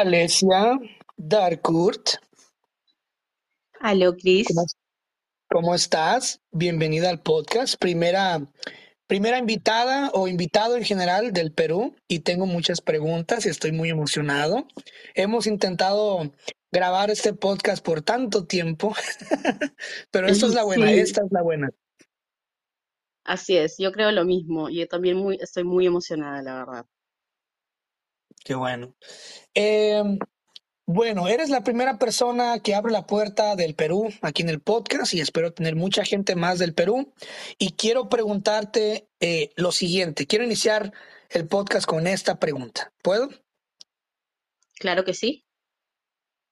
Alesia Darkurt. Aló, Cris. ¿Cómo, estás? Bienvenida al podcast. Primera, primera invitada o invitado en general del Perú y tengo muchas preguntas y estoy muy emocionado. Hemos intentado grabar este podcast por tanto tiempo, pero esta es la buena, esta es la buena. así es, yo creo lo mismo. Yo también muy, estoy muy emocionada, la verdad. Qué bueno. Eh, Bueno, eres la primera persona que abre la puerta del Perú aquí en el podcast y espero tener mucha gente más del Perú. Y quiero preguntarte eh, lo siguiente. Quiero iniciar el podcast con esta pregunta. ¿Puedo? Claro que sí.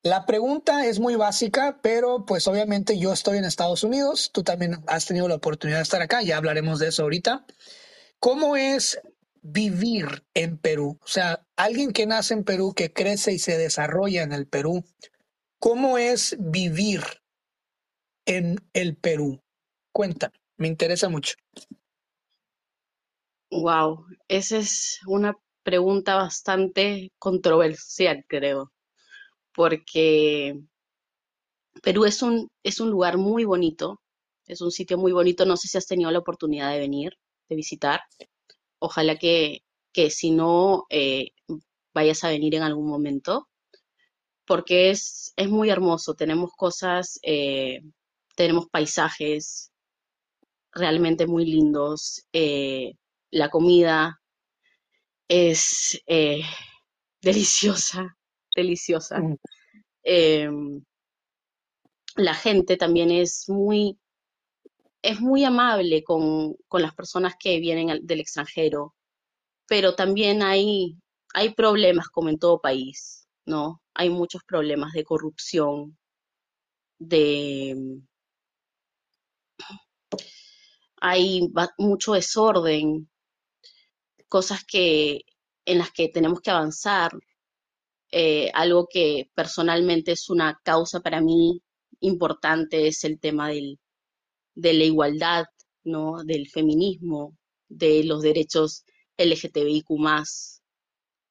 La pregunta es muy básica, pero pues obviamente yo estoy en Estados Unidos. Tú también has tenido la oportunidad de estar acá. Ya hablaremos de eso ahorita. ¿Cómo es vivir en Perú? O sea, alguien que nace en Perú, que crece y se desarrolla en el Perú. ¿Cómo es vivir en el Perú? Cuéntame, me interesa mucho. Wow, esa es una pregunta bastante controversial, creo, porque Perú es un, es un lugar muy bonito, es un sitio muy bonito. No sé si has tenido la oportunidad de venir, de visitar. Ojalá que, que si no, eh, vayas a venir en algún momento, porque es, es muy hermoso. Tenemos cosas, eh, tenemos paisajes realmente muy lindos. eh, la comida es deliciosa, deliciosa. Mm, Em, la gente también es muy, es muy amable con, con las personas que vienen del extranjero, pero también hay, hay problemas como en todo país, ¿no? Hay muchos problemas de corrupción, de, hay mucho desorden, cosas que, en las que tenemos que avanzar. Eh, algo que personalmente es una causa para mí importante es el tema del, de la igualdad, ¿no? Del feminismo, de los derechos LGTBIQ+,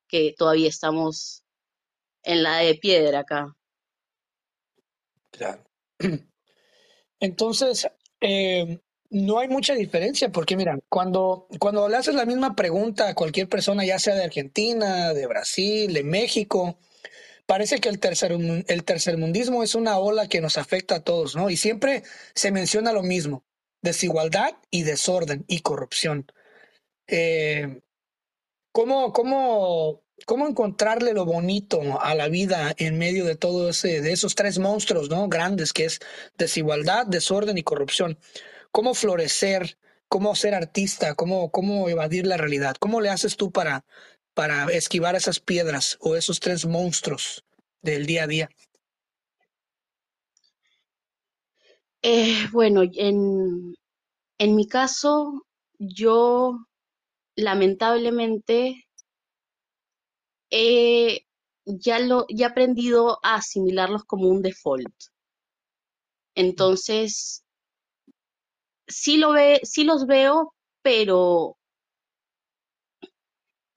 que todavía estamos en la de piedra acá. claro. Entonces, eh, no hay mucha diferencia porque mira, cuando, cuando le haces la misma pregunta a cualquier persona, ya sea de Argentina, de Brasil, de México, parece que el tercer, el tercermundismo es una ola que nos afecta a todos, ¿no? Y siempre se menciona lo mismo, desigualdad y desorden y corrupción. Eh, ¿cómo, cómo, cómo encontrarle lo bonito a la vida en medio de todo ese, de esos tres monstruos, ¿no? Grandes, que es desigualdad, desorden y corrupción. ¿Cómo florecer? ¿Cómo ser artista? ¿Cómo, cómo evadir la realidad? ¿Cómo le haces tú para, para esquivar esas piedras o esos tres monstruos del día a día? Eh, bueno, en, en mi caso, yo lamentablemente he, ya lo, ya he aprendido a asimilarlos como un default. Entonces, sí lo ve, sí los veo, pero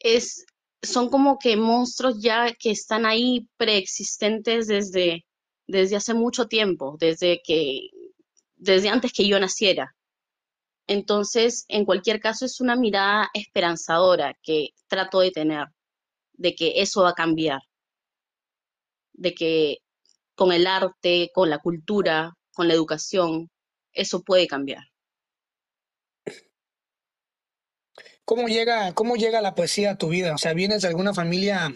es, son como que monstruos ya que están ahí preexistentes desde, desde hace mucho tiempo, desde que, desde antes que yo naciera. Entonces, en cualquier caso, es una mirada esperanzadora que trato de tener, de que eso va a cambiar, de que con el arte, con la cultura, con la educación, eso puede cambiar. ¿Cómo llega, cómo llega la poesía a tu vida? O sea, ¿vienes de alguna familia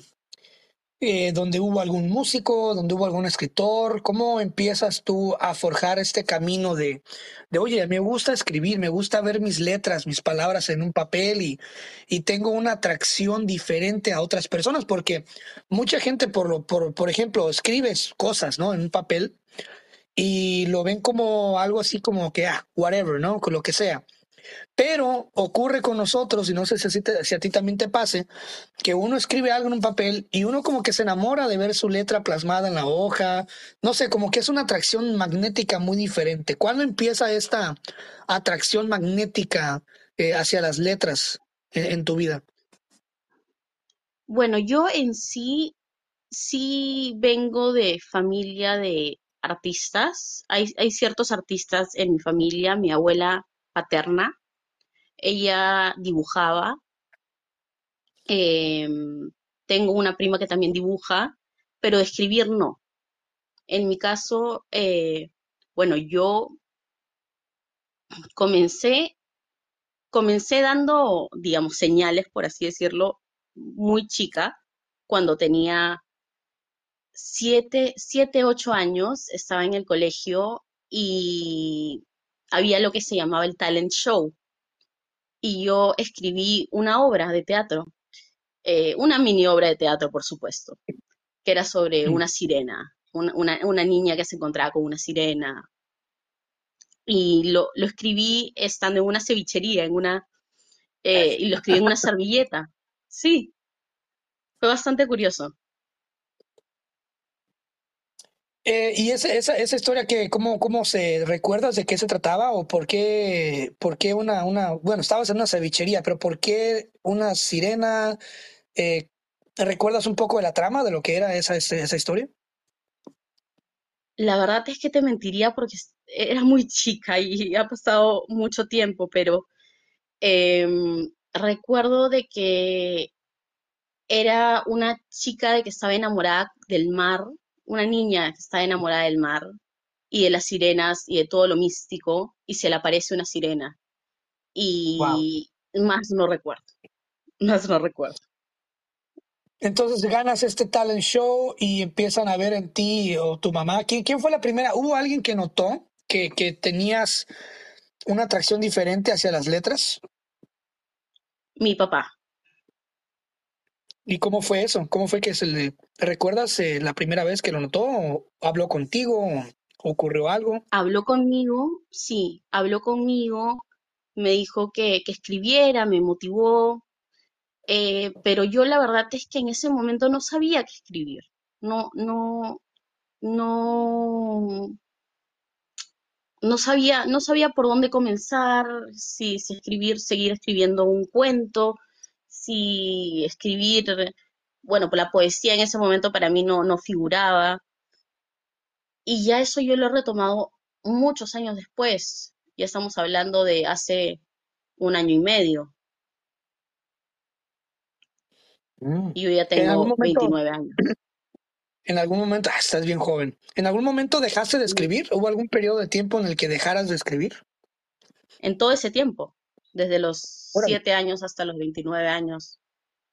eh, donde hubo algún músico, donde hubo algún escritor? ¿Cómo empiezas tú a forjar este camino de, de, oye, me gusta escribir, me gusta ver mis letras, mis palabras en un papel y, y tengo una atracción diferente a otras personas? Porque mucha gente, por, por, por ejemplo, escribes cosas, ¿no? En un papel y lo ven como algo así como que, ah, whatever, ¿no? Con lo que sea. Pero ocurre con nosotros, y no sé si, te- si a ti también te pase, que uno escribe algo en un papel y uno como que se enamora de ver su letra plasmada en la hoja, no sé, como que es una atracción magnética muy diferente. ¿Cuándo empieza esta atracción magnética eh, hacia las letras en, en tu vida? Bueno, yo en sí sí vengo de familia de artistas. Hay ciertos artistas en mi familia. Mi abuela paterna, ella dibujaba. Em, tengo una prima que también dibuja, pero escribir no. En mi caso, eh, bueno, yo comencé, comencé dando, digamos, señales, por así decirlo, muy chica, cuando tenía siete, siete, ocho años, estaba en el colegio y había lo que se llamaba el talent show. Y yo escribí una obra de teatro, eh, una mini obra de teatro, por supuesto, que era sobre Mm. una sirena, una, una, una niña que se encontraba con una sirena. Y lo, lo escribí estando en una cevichería, en una, eh, y lo escribí en una servilleta. Sí, fue bastante curioso. Eh, y esa, esa, esa historia que, ¿cómo, cómo se recuerdas de qué se trataba o por qué, por qué una, una, bueno, estabas en una cevichería, pero por qué una sirena? Eh, ¿recuerdas un poco de la trama de lo que era esa, esa, historia? La verdad es que te mentiría porque era muy chica y ha pasado mucho tiempo, pero em, recuerdo de que era una chica de que estaba enamorada del mar, una niña que estaba enamorada del mar y de las sirenas y de todo lo místico, y se le aparece una sirena. Wow. Y más no recuerdo, más no recuerdo. Entonces ganas este talent show y empiezan a ver en ti o tu mamá. ¿Quién, quién fue la primera? ¿Hubo alguien que notó que, que tenías una atracción diferente hacia las letras? Mi papá ¿Y cómo fue eso? ¿Cómo fue que se le... ¿Recuerdas eh, la primera vez que lo notó? ¿O habló contigo? ¿O ocurrió algo? habló conmigo, sí, habló conmigo, me dijo que, que escribiera, me motivó, eh, pero yo la verdad es que en ese momento no sabía qué escribir. No, no, no, no sabía, no sabía por dónde comenzar, si, si escribir, seguir escribiendo un cuento, si escribir, bueno, pues la poesía en ese momento para mí no, no figuraba. Y ya eso yo lo he retomado muchos años después. Ya estamos hablando de hace un año y medio. Mm. Y yo ya tengo momento, 29 años. en algún momento, ah, estás bien joven. ¿En algún momento dejaste de Sí. escribir? ¿Hubo algún periodo de tiempo en el que dejaras de escribir? En todo ese tiempo, desde los. 7 años hasta los 29 años,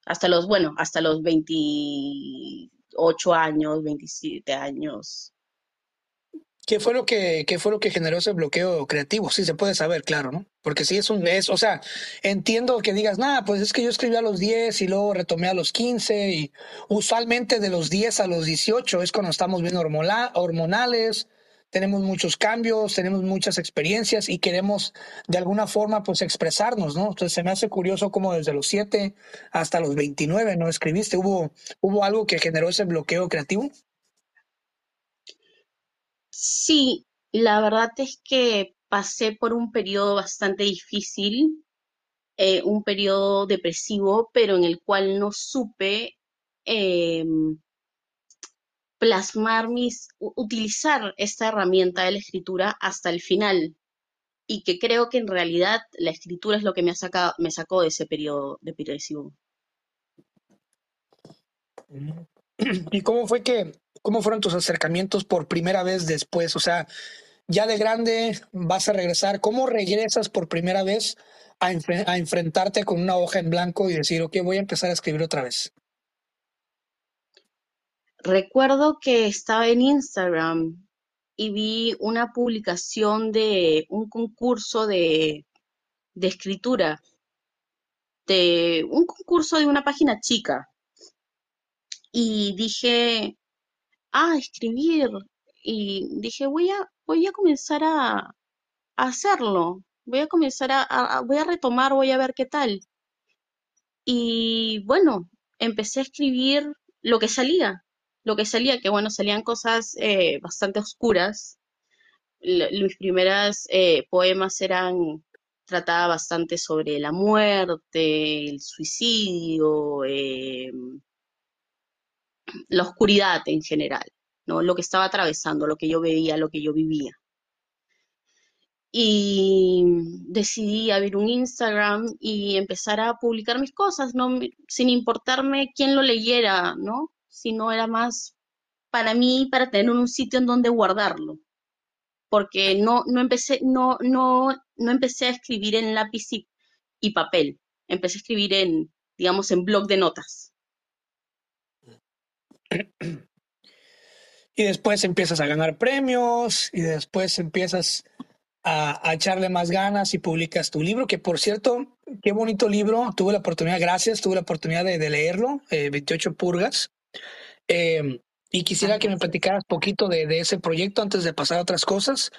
hasta los, bueno, hasta los 28 años, 27 años. ¿Qué fue lo que, qué fue lo que generó ese bloqueo creativo? Sí, se puede saber, claro, ¿no? Porque sí es un, es, o sea, entiendo que digas, nada, pues es que yo escribí a los 10 y luego retomé a los 15 y usualmente de los 10 a los 18 es cuando estamos bien hormonales, tenemos muchos cambios, tenemos muchas experiencias y queremos de alguna forma pues expresarnos, ¿no? Entonces se me hace curioso cómo desde los 7 hasta los 29 no escribiste. ¿Hubo, hubo algo que generó ese bloqueo creativo? Sí, la verdad es que pasé por un periodo bastante difícil, eh, un periodo depresivo, pero en el cual no supe em, plasmar mis, utilizar esta herramienta de la escritura hasta el final. Y que creo que en realidad la escritura es lo que me ha sacado, me sacó de ese periodo depresivo. ¿Y cómo fue que, cómo fueron tus acercamientos por primera vez después? O sea, ya de grande vas a regresar. ¿Cómo regresas por primera vez a, a enfrentarte con una hoja en blanco y decir, ok, voy a empezar a escribir otra vez? Recuerdo que estaba en Instagram y vi una publicación de un concurso de, escritura, de un concurso de una página chica. Y dije, ah, escribir. Y dije, voy a, voy a comenzar a, hacerlo. Voy a comenzar a- a- voy a retomar, voy a ver qué tal. Y bueno, empecé a escribir lo que salía. Lo que salía, que bueno, salían cosas eh, bastante oscuras. Mis primeras eh, poemas eran, trataba bastante sobre la muerte, el suicidio, eh, la oscuridad en general, ¿no? Lo que estaba atravesando, lo que yo veía, lo que yo vivía. Y decidí abrir un Instagram y empezar a publicar mis cosas, ¿no? Sin importarme quién lo leyera, ¿no? Sino era más para mí, para tener un sitio en donde guardarlo. Porque no, no, empecé, no, no, no empecé a escribir en lápiz y, y papel. Empecé a escribir en, digamos, en blog de notas. Y después empiezas a ganar premios y después empiezas a, echarle más ganas y publicas tu libro, que por cierto, qué bonito libro, tuve la oportunidad, gracias, tuve la oportunidad de, leerlo, 28 eh, purgas. Em, y quisiera que me platicaras poquito de, de, ese proyecto antes de pasar a otras cosas.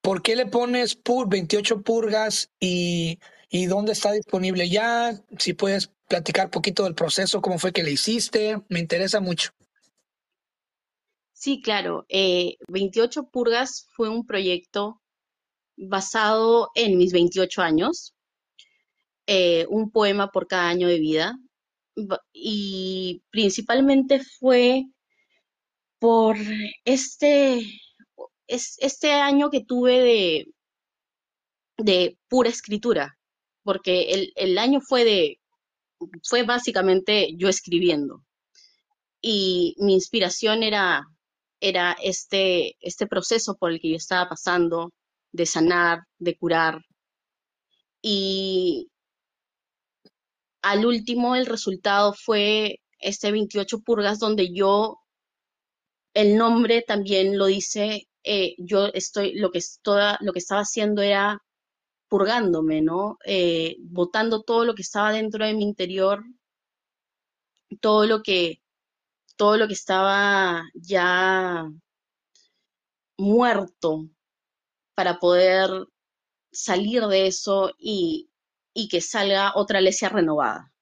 ¿Por qué le pones pur 28 purgas y, y dónde está disponible ya? Si puedes platicar poquito del proceso, cómo fue que le hiciste, me interesa mucho. Sí, claro. 28 eh, Purgas fue un proyecto basado en mis 28 años, eh, un poema por cada año de vida, y principalmente fue por este, este año que tuve de, de pura escritura, porque el, el año fue de, fue básicamente yo escribiendo. Y mi inspiración era era este, este proceso por el que yo estaba pasando, de sanar, de curar. Y al último el resultado fue este 28 purgas donde yo, el nombre también lo dice, eh, yo estoy, lo que, toda, lo que estaba haciendo era purgándome, ¿no? Eh, botando todo lo que estaba dentro de mi interior, todo lo que todo lo que estaba ya muerto para poder salir de eso y, que salga otra Alesia renovada.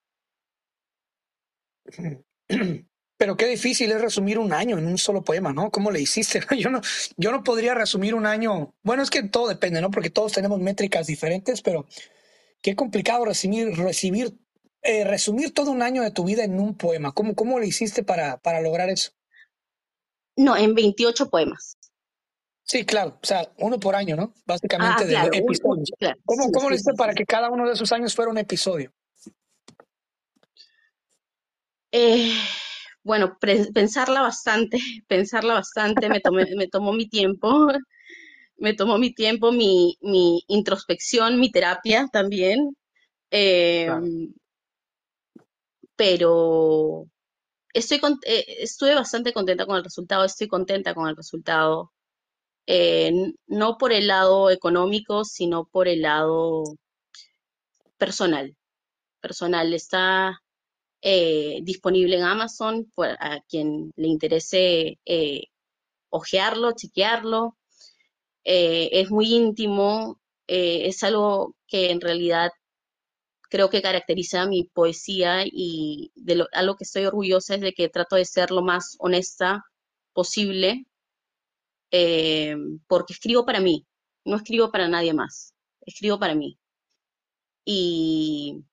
Pero qué difícil es resumir un año en un solo poema, ¿no? ¿Cómo le hiciste? Yo no, yo no podría resumir un año. Bueno, es que todo depende, ¿no? Porque todos tenemos métricas diferentes, pero qué complicado recibir, recibir eh, resumir todo un año de tu vida en un poema. ¿Cómo, cómo le hiciste para, para lograr eso? No, en 28 poemas. Sí, claro, o sea, uno por año, ¿no? Básicamente ah, de episodios. ¿Cómo, cómo le hiciste para que cada uno de esos años fuera un episodio? Eh, bueno, pensarla bastante, pensarla bastante, me, tomé, me tomó mi tiempo, me tomó mi tiempo, mi, mi introspección, mi terapia también. Eh, pero estoy eh, estuve bastante contenta con el resultado, estoy contenta con el resultado, eh, no por el lado económico, sino por el lado personal. Personal está eh, disponible en Amazon a quien le interese ojearlo, chequearlo. es muy íntimo, es algo que en realidad creo que caracteriza mi poesía y de lo, algo que estoy orgullosa es de que trato de ser lo más honesta posible, eh, porque escribo para mí, no escribo para nadie más, escribo para mí. Y,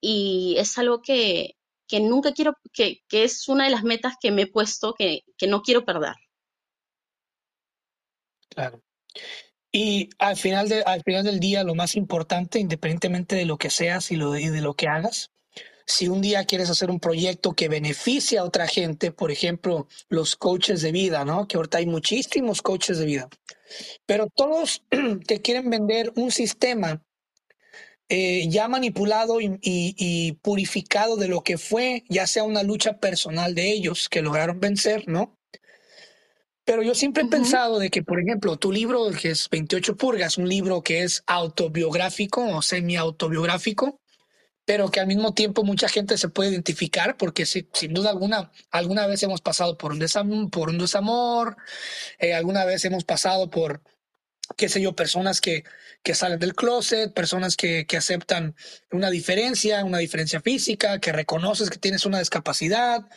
y es algo que, que nunca quiero, que, que, es una de las metas que me he puesto que, que no quiero perder. Claro. Y al final, de, al final del día, lo más importante, independientemente de lo que seas y, lo, de lo que hagas, si un día quieres hacer un proyecto que beneficie a otra gente, por ejemplo, los coaches de vida, ¿no? Que ahorita hay muchísimos coaches de vida, pero todos te quieren vender un sistema eh, ya manipulado y, y, purificado de lo que fue, ya sea una lucha personal de ellos que lograron vencer, ¿no? Pero yo siempre he pensado de que, por ejemplo, tu libro, que es 28 Purgas, un libro que es autobiográfico o semi-autobiográfico, pero que al mismo tiempo mucha gente se puede identificar porque sin duda alguna, alguna vez hemos pasado por un, desamor, por un desamor, eh, alguna vez hemos pasado por, qué sé yo, personas que, que salen del closet, personas que, que aceptan una diferencia, una diferencia física, que reconoces que tienes una discapacidad,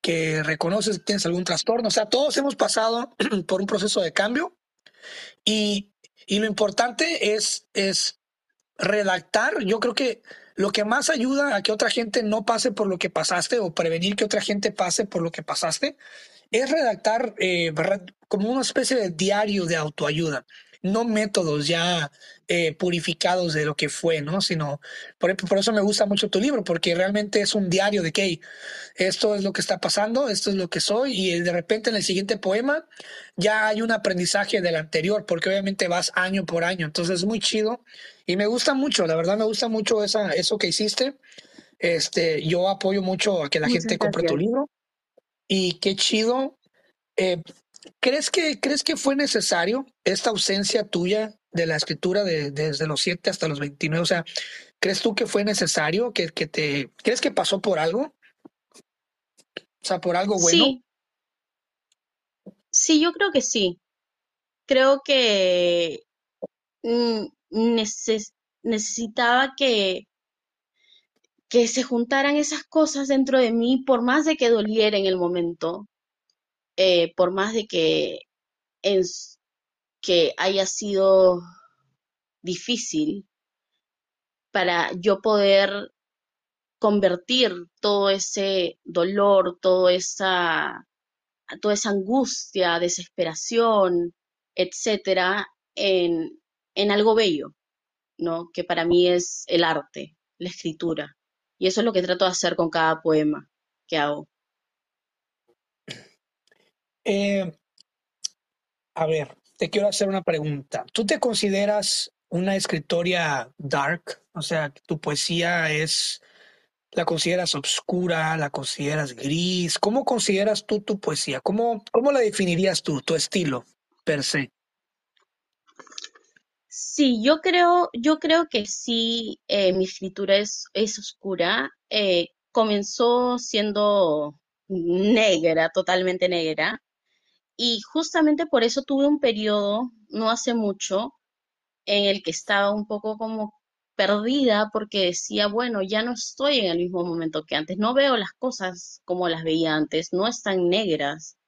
que reconoces que tienes algún trastorno. O sea, todos hemos pasado por un proceso de cambio y, y lo importante es, es redactar. Yo creo que lo que más ayuda a que otra gente no pase por lo que pasaste o prevenir que otra gente pase por lo que pasaste es redactar eh, como una especie de diario de autoayuda no métodos ya eh, purificados de lo que fue, ¿no? Sino, por, por eso me gusta mucho tu libro, porque realmente es un diario de que esto es lo que está pasando, esto es lo que soy, y de repente en el siguiente poema ya hay un aprendizaje del anterior, porque obviamente vas año por año, entonces es muy chido y me gusta mucho, la verdad me gusta mucho esa, eso que hiciste. Este, yo apoyo mucho a que la gente compre tu libro y qué chido eh, ¿Crees que, ¿Crees que fue necesario esta ausencia tuya de la escritura de, desde los 7 hasta los 29? O sea, ¿crees tú que fue necesario? ¿Que, que te, ¿Crees que pasó por algo? O sea, por algo bueno. Sí, sí, yo creo que sí. Creo que mm, necesitaba que, que se juntaran esas cosas dentro de mí, por más de que doliera en el momento eh, por más de que, que haya sido difícil para yo poder convertir todo ese dolor, toda esa, toda esa angustia, desesperación, etcétera, en, en algo bello, ¿no? Que para mí es el arte, la escritura. Y eso es lo que trato de hacer con cada poema que hago. Eh, a ver, te quiero hacer una pregunta. ¿Tú te consideras una escritoria dark? O sea, tu poesía es, la consideras oscura, la consideras gris. ¿Cómo consideras tú tu poesía? ¿Cómo, cómo la definirías tú, tu estilo per se? Sí, yo creo, yo creo que sí, eh, mi escritura es, es oscura. Eh, comenzó siendo negra, totalmente negra. Y justamente por eso tuve un periodo, no hace mucho, en el que estaba un poco como perdida porque decía, bueno, ya no estoy en el mismo momento que antes, no veo las cosas como las veía antes, no están negras,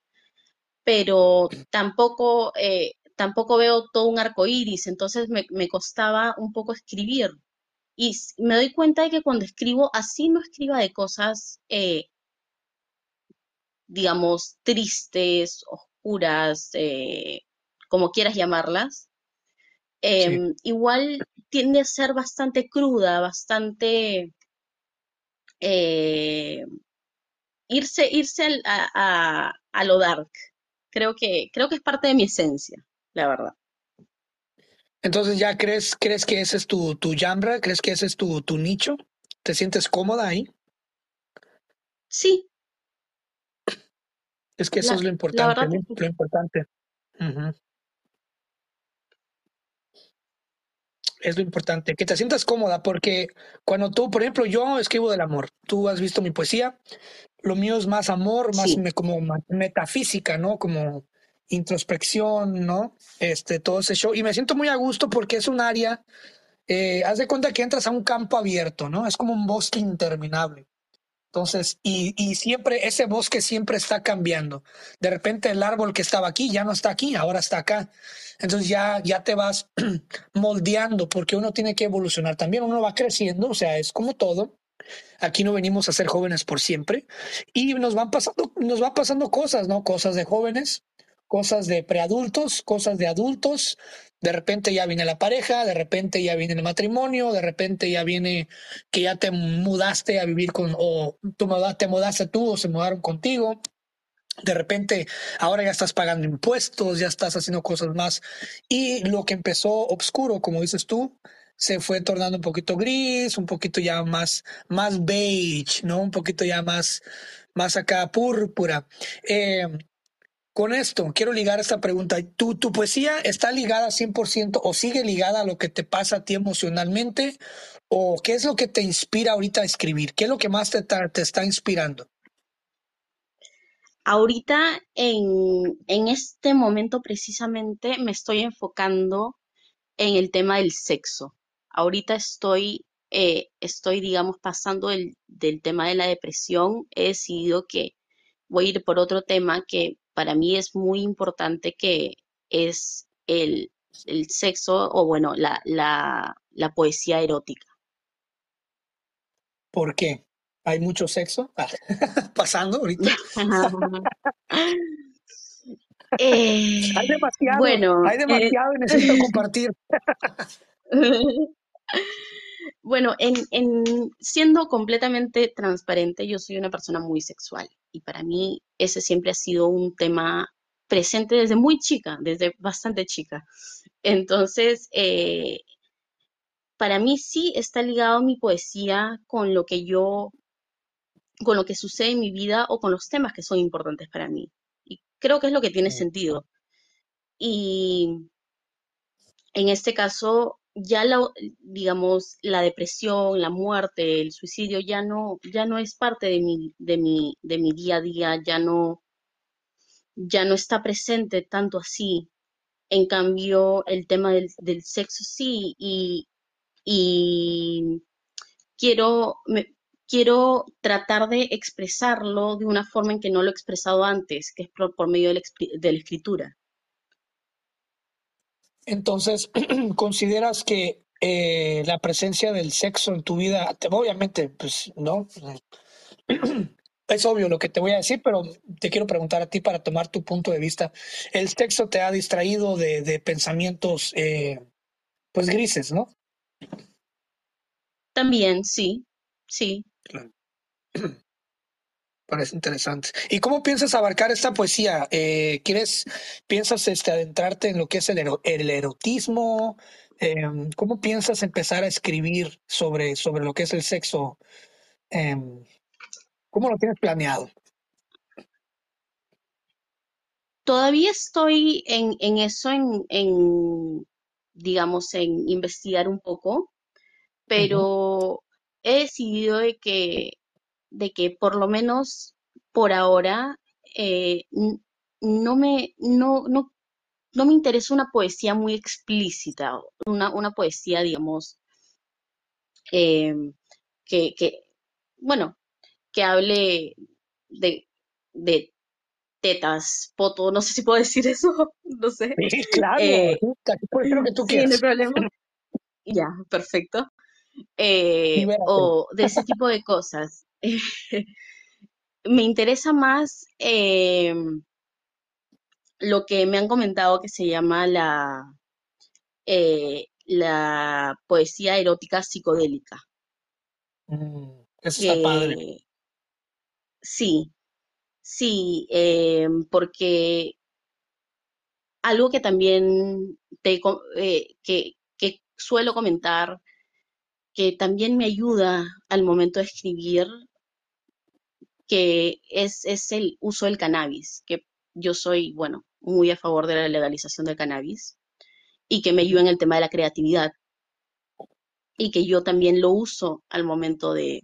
pero tampoco, eh, tampoco veo todo un arco iris, entonces me, me costaba un poco escribir. Y me doy cuenta de que cuando escribo, así no escriba de cosas, eh, digamos, tristes, oscuras, eh, como quieras llamarlas, em, igual tiende a ser bastante cruda, bastante eh, irse, irse a, a, lo dark. Creo que, creo que es parte de mi esencia, la verdad. Entonces, ¿ya crees, crees que ese es tu, tu ¿Crees que ese es tu, tu nicho? ¿Te sientes cómoda ahí? Sí, es que eso es lo importante, lo, importante. Es lo importante, que te sientas cómoda, porque cuando tú, por ejemplo, yo escribo del amor, tú has visto mi poesía, lo mío es más amor, más como metafísica, ¿no? Como introspección, ¿no? Este, todo ese show. Y me siento muy a gusto porque es un área, eh, haz de cuenta que entras a un campo abierto, ¿no? Es como un bosque interminable. Entonces, y, y, siempre, ese bosque siempre está cambiando. De repente el árbol que estaba aquí ya no está aquí, ahora está acá. Entonces ya, ya te vas moldeando porque uno tiene que evolucionar también, uno va creciendo, o sea, es como todo. Aquí no venimos a ser jóvenes por siempre y nos van pasando, nos va pasando cosas, ¿no? Cosas de jóvenes, cosas de preadultos, cosas de adultos, de repente ya viene la pareja, de repente ya viene el matrimonio, de repente ya viene que ya te mudaste a vivir con, o tú te mudaste tú o se mudaron contigo. De repente ahora ya estás pagando impuestos, ya estás haciendo cosas más. Y lo que empezó oscuro, como dices tú, se fue tornando un poquito gris, un poquito ya más, más beige, ¿no? Un poquito ya más, más acá púrpura. Eh, con esto, quiero ligar esta pregunta. ¿Tu, tu poesía está ligada 100% o sigue ligada a lo que te pasa a ti emocionalmente? ¿O qué es lo que te inspira ahorita a escribir? ¿Qué es lo que más te, te está inspirando? Ahorita, en, en este momento precisamente, me estoy enfocando en el tema del sexo. Ahorita estoy, eh, estoy digamos, pasando el, del tema de la depresión. He decidido que voy a ir por otro tema que para mí es muy importante que es el, sexo o bueno, la, la, poesía erótica. ¿Por qué? ¿Hay mucho sexo pasando ahorita? hay Eh, demasiado, bueno, hay eh, demasiado y necesito compartir. bueno, en, en siendo completamente transparente, yo soy una persona muy sexual y para mí ese siempre ha sido un tema presente desde muy chica, desde bastante chica. Entonces, eh, para mí sí está ligado mi poesía con lo que yo, con lo que sucede en mi vida o con los temas que son importantes para mí. Y creo que es lo que tiene sentido. Y en este caso, ya la, digamos, la depresión, la muerte, el suicidio ya no, ya no es parte de mi, de mi, de mi día a día, ya no, ya no está presente tanto así. En cambio, el tema del, sexo sí, y, y quiero, quiero tratar de expresarlo de una forma en que no lo he expresado antes, que es por, medio de la escritura. Entonces, ¿consideras que eh, la presencia del sexo en tu vida, te- obviamente, pues no, es obvio lo que te voy a decir, pero te quiero preguntar a ti para tomar tu punto de vista. ¿El sexo te ha distraído de, de pensamientos, eh, pues grises, ¿no? También, sí, sí. Claro. Parece interesante. ¿Y cómo piensas abarcar esta poesía? Eh, ¿quieres, piensas este, adentrarte en lo que es el, ero- el erotismo? Em, ¿cómo piensas empezar a escribir sobre, sobre lo que es el sexo? Em, ¿cómo lo tienes planeado? Todavía estoy en, en eso, en, en, digamos, en investigar un poco, pero he decidido de que, de que por lo menos por ahora eh, no me, no, no, no me interesa una poesía muy explícita, una, una poesía, digamos, eh, que, que, bueno, que hable de, de tetas, poto, no sé si puedo decir eso, no sé. Sí, claro. Eh, que tú sí, no hay quieras. problema. Ya, perfecto. Eh, o de ese tipo de cosas. Me interesa más eh, lo que me han comentado que se llama la, eh, la poesía erótica psicodélica, Mm, eso está padre. que sí, sí, eh, porque algo que también te, eh, que, que suelo comentar, que también me ayuda al momento de escribir, que es, es el uso del cannabis, que yo soy, bueno, muy a favor de la legalización del cannabis y que me ayuda en el tema de la creatividad y que yo también lo uso al momento de,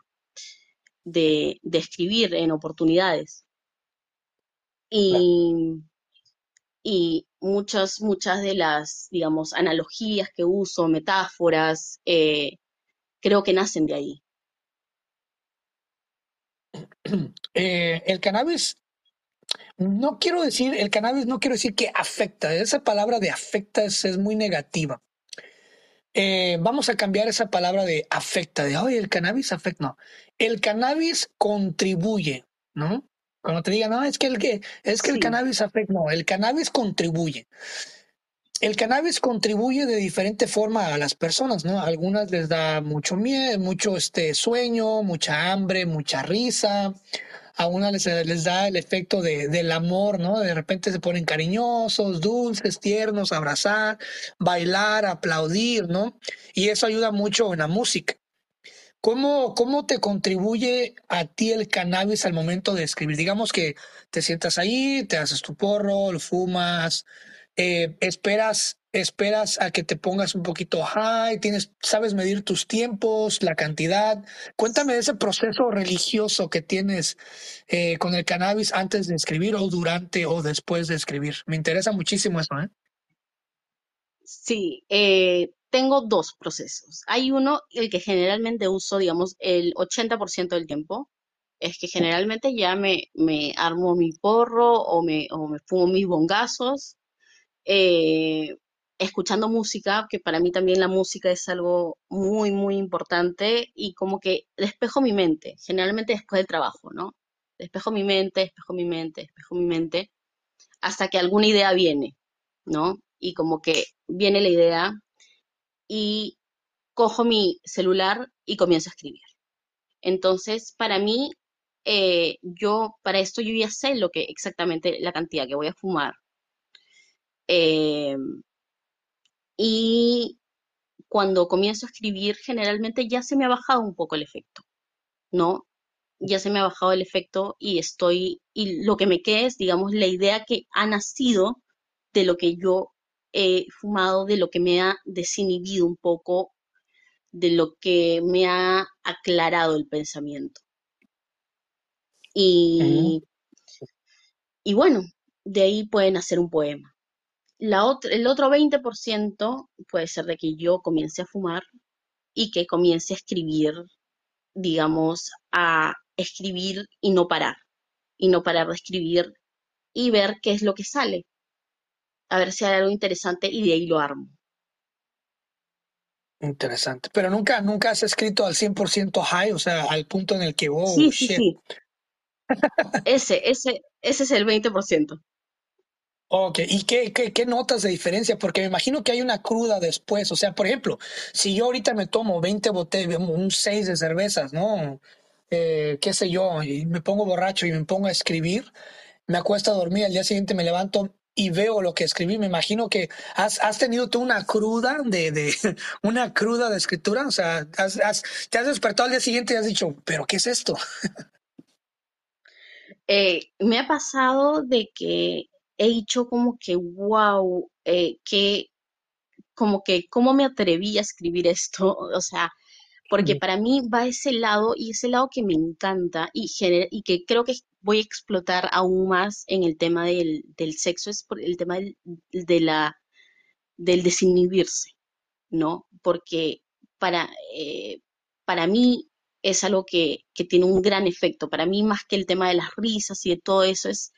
de, de escribir en oportunidades. Y, y muchas, muchas de las, digamos, analogías que uso, metáforas, eh, creo que nacen de ahí. Eh, el cannabis, no quiero decir, el cannabis no quiero decir que afecta. Esa palabra de afecta es, es muy negativa. Eh, vamos a cambiar esa palabra de afecta, de, oye, el cannabis afecta. No, el cannabis contribuye, ¿no? Cuando te digan, no, es que el, que, es que el cannabis afecta, no, el cannabis contribuye. El cannabis contribuye de diferente forma a las personas, ¿no? A algunas les da mucho miedo, mucho este sueño, mucha hambre, mucha risa. A unas les, da el efecto de, del amor, ¿no? De repente se ponen cariñosos, dulces, tiernos, abrazar, bailar, aplaudir, ¿no? Y eso ayuda mucho en la música. ¿Cómo, cómo te contribuye a ti el cannabis al momento de escribir? Digamos que te sientas ahí, te haces tu porro, lo fumas, eh, esperas, esperas a que te pongas un poquito high, tienes, sabes medir tus tiempos, la cantidad. Cuéntame de ese proceso religioso que tienes eh, con el cannabis antes de escribir o durante o después de escribir. Me interesa muchísimo eso, ¿eh? sí. eh, tengo dos procesos. Hay uno, el que generalmente uso, digamos, el 80% del tiempo, es que generalmente ya me, me armo mi porro o me, o me fumo mis bongazos. Eh, escuchando música, que para mí también la música es algo muy, muy importante y como que despejo mi mente, generalmente después del trabajo, ¿no? Despejo mi mente, despejo mi mente, despejo mi mente, hasta que alguna idea viene, ¿no? Y como que viene la idea y cojo mi celular y comienzo a escribir. Entonces, para mí, eh, yo, para esto yo ya sé lo que exactamente la cantidad que voy a fumar. Eh, y cuando comienzo a escribir, generalmente ya se me ha bajado un poco el efecto, ¿no? Ya se me ha bajado el efecto y estoy, y lo que me queda es, digamos, la idea que ha nacido de lo que yo he fumado, de lo que me ha desinhibido un poco, de lo que me ha aclarado el pensamiento. Y, y bueno, de ahí pueden hacer un poema. La el otro 20% puede ser de que yo comience a fumar y que comience a escribir, digamos, a escribir y no parar, y no parar de escribir y ver qué es lo que sale, a ver si hay algo interesante y de ahí lo armo. Interesante. Pero nunca, nunca has escrito al 100% high, o sea, al punto en el que, oh, Sí, sí, ese, ese, ese es el 20%. Ok, ¿y qué, qué, qué notas de diferencia? Porque me imagino que hay una cruda después. O sea, por ejemplo, si yo ahorita me tomo 20 botellas, un 6 de cervezas, ¿no? Eh, qué sé yo, y me pongo borracho y me pongo a escribir, me acuesto a dormir, al día siguiente me levanto y veo lo que escribí. Me imagino que has, has tenido tú una cruda de, de una cruda de escritura. O sea, has, has- te has despertado al día siguiente y has dicho, ¿pero qué es esto? Eh, me ha pasado de que he dicho como que, wow, que como que, ¿cómo me atreví a escribir esto? O sea, porque para mí va ese lado y ese lado que me encanta y, gener- y que creo que voy a explotar aún más en el tema del, del sexo, es por el tema del, de la, del desinhibirse, ¿no? Porque para, eh, para mí es algo que, que tiene un gran efecto. Para mí, más que el tema de las risas y de todo eso, es,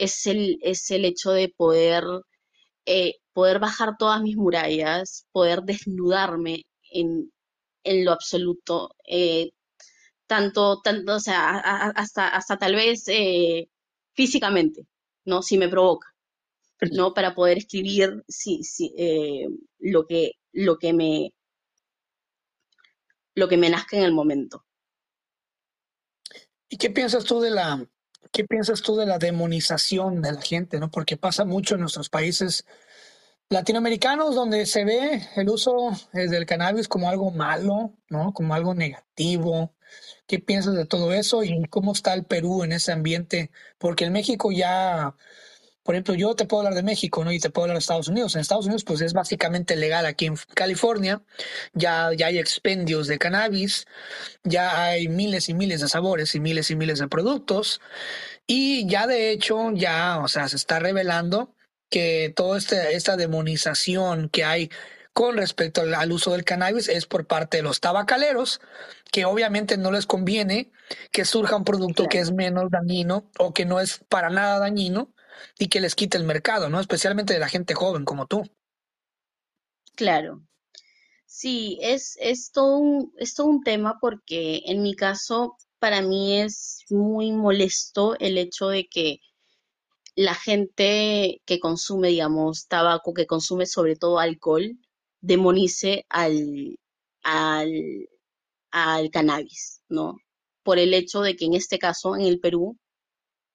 es el, es el hecho de poder eh, poder bajar todas mis murallas, poder desnudarme en, en lo absoluto, eh, tanto, tanto, o sea, a- hasta, hasta tal vez eh, físicamente, ¿no? Si me provoca, ¿no? Para poder escribir eh, lo que, lo que me, lo que me nazca en el momento. ¿Y qué piensas tú de la, qué piensas tú de la demonización de la gente, ¿no? Porque pasa mucho en nuestros países latinoamericanos donde se ve el uso eh, del cannabis como algo malo, ¿no? Como algo negativo. ¿Qué piensas de todo eso y cómo está el Perú en ese ambiente? Porque en México ya, por ejemplo, yo te puedo hablar de México, ¿no? Y te puedo hablar de Estados Unidos. En Estados Unidos, pues es básicamente legal. Aquí en California ya, ya hay expendios de cannabis, ya hay miles y miles de sabores y miles y miles de productos. Y ya de hecho, ya, o sea, se está revelando que toda este, esta demonización que hay con respecto al, al uso del cannabis es por parte de los tabacaleros, que obviamente no les conviene que surja un producto que es menos dañino o que no es para nada dañino y que les quite el mercado, ¿no? Especialmente de la gente joven como tú. claro. Sí, es, es todo un, es todo un tema porque en mi caso, para mí es muy molesto el hecho de que la gente que consume, digamos, tabaco, que consume sobre todo alcohol, demonice al, al, al cannabis, ¿no? Por el hecho de que en este caso, en el Perú,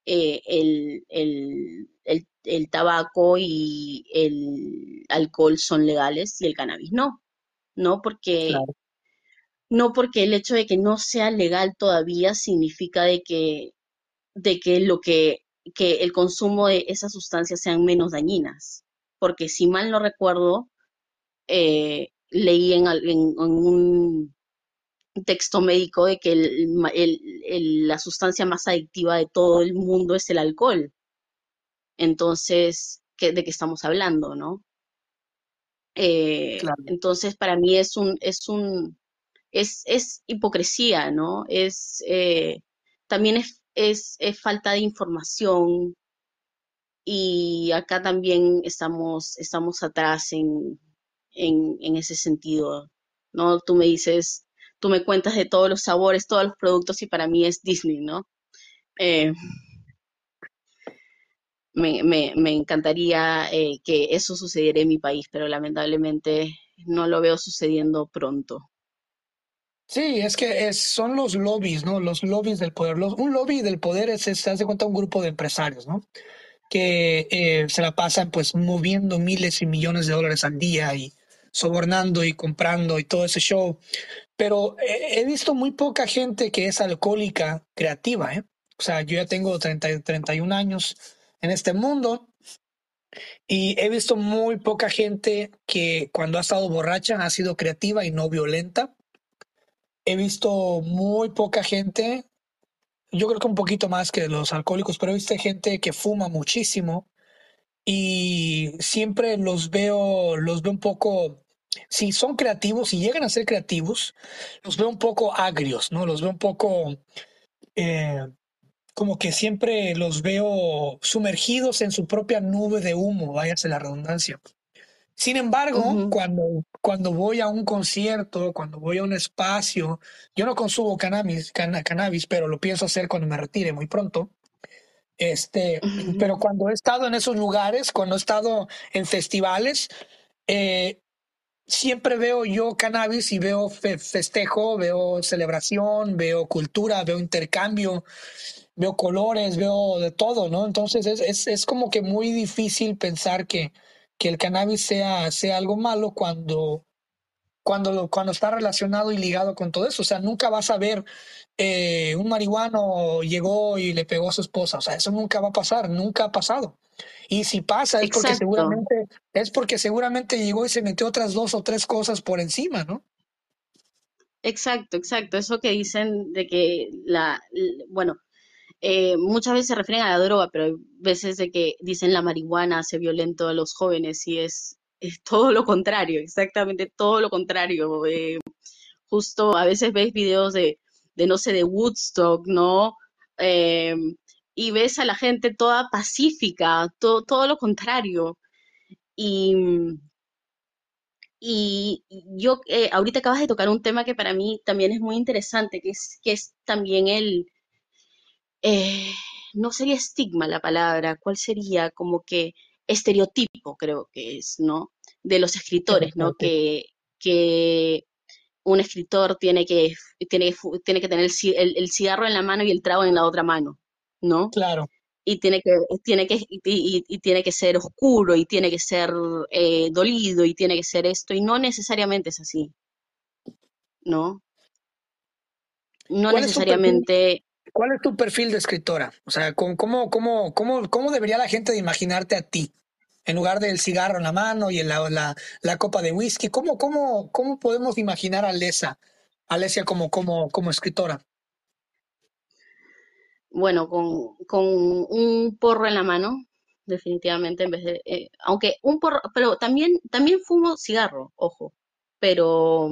eh, el, el, el, el tabaco y el alcohol son legales y el cannabis no, ¿no? Porque, Claro, no porque el hecho de que no sea legal todavía significa de que de que lo que, que el consumo de esas sustancias sean menos dañinas. Porque si mal no recuerdo, eh, leí en- en un texto médico de que el- el- el- la sustancia más adictiva de todo el mundo es el alcohol. Entonces, ¿qué- ¿de qué estamos hablando, no? Eh, claro. entonces, para mí es un, es un, es, es hipocresía, ¿no? Es, eh, también es, es, es falta de información, y acá también estamos, estamos atrás en, en, en ese sentido, ¿no? Tú me dices, tú me cuentas de todos los sabores, todos los productos y para mí es Disney, ¿no? Eh, me, me, me encantaría eh, que eso sucediera en mi país, pero lamentablemente no lo veo sucediendo pronto. Sí, es que son los lobbies, ¿no? Los lobbies del poder. Un lobby del poder es, es, se hace cuenta, un grupo de empresarios, ¿no? Que eh, se la pasan pues moviendo miles y millones de dólares al día y sobornando y comprando y todo ese show. Pero eh, he visto muy poca gente que es alcohólica creativa, ¿eh? O sea, yo ya tengo treinta y- 31 años en este mundo y he visto muy poca gente que cuando ha estado borracha ha sido creativa y no violenta. He visto muy poca gente, yo creo que un poquito más que los alcohólicos, pero he visto gente que fuma muchísimo y siempre los veo, los veo un poco, si son creativos, si llegan a ser creativos, los veo un poco agrios, ¿no? Los veo un poco, eh, como que siempre los veo sumergidos en su propia nube de humo, váyase la redundancia. Sin embargo, cuando, cuando voy a un concierto, cuando voy a un espacio, yo no consumo cannabis, canna- cannabis, pero lo pienso hacer cuando me retire muy pronto. Este, pero cuando he estado en esos lugares, cuando he estado en festivales, eh, siempre veo yo cannabis y veo fe- festejo, veo celebración, veo cultura, veo intercambio, veo colores, veo de todo, ¿no? Entonces es, es, es como que muy difícil pensar que, que el cannabis sea, sea algo malo cuando, cuando, cuando está relacionado y ligado con todo eso. O sea, nunca vas a ver eh, un marihuano llegó y le pegó a su esposa. O sea, eso nunca va a pasar, nunca ha pasado. Y si pasa es porque seguramente, es porque seguramente llegó y se metió otras dos o tres cosas por encima, ¿no? exacto, exacto. Eso que dicen de que la, bueno, eh, muchas veces se refieren a la droga, pero hay veces de que dicen la marihuana hace violento a los jóvenes y es, es todo lo contrario, exactamente todo lo contrario. Eh, justo a veces ves videos de, de no sé, de Woodstock, ¿no? Eh, y ves a la gente toda pacífica, todo, todo lo contrario. Y, y yo, eh, ahorita acabas de tocar un tema que para mí también es muy interesante, que es, que es también el, eh, no sería estigma la palabra, ¿cuál sería? Como que estereotipo, creo que es, ¿no? De los escritores, ¿no? Que, que un escritor tiene que, tiene, tiene que tener el, el- el cigarro en la mano y el trago en la otra mano, ¿no? Claro. Y tiene que, tiene que, y, y- y tiene que ser oscuro, y tiene que ser eh, dolido, y tiene que ser esto, y no necesariamente es así, ¿no? No ¿Cuál es tu perfil? necesariamente ¿Cuál es tu perfil de escritora? O sea, ¿cómo, cómo, cómo, cómo, debería la gente de imaginarte a ti? En lugar del cigarro en la mano y en la, la, la copa de whisky, ¿cómo, cómo, cómo podemos imaginar a Alesia como, como, como escritora? Bueno, con, con un porro en la mano, definitivamente, en vez de, eh, aunque un porro, pero también, también fumo cigarro, ojo, pero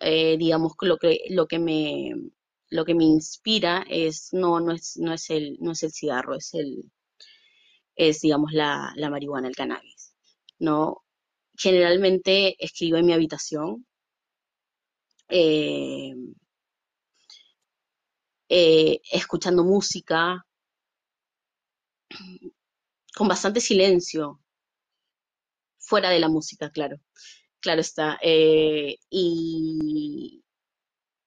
eh, digamos lo que, lo que me, lo que me inspira es, no, no es, no es el, no es el cigarro, es el, es, digamos, la, la marihuana, el cannabis, ¿no? Generalmente escribo en mi habitación, eh, eh, escuchando música, con bastante silencio, fuera de la música, claro. Claro está. eh, y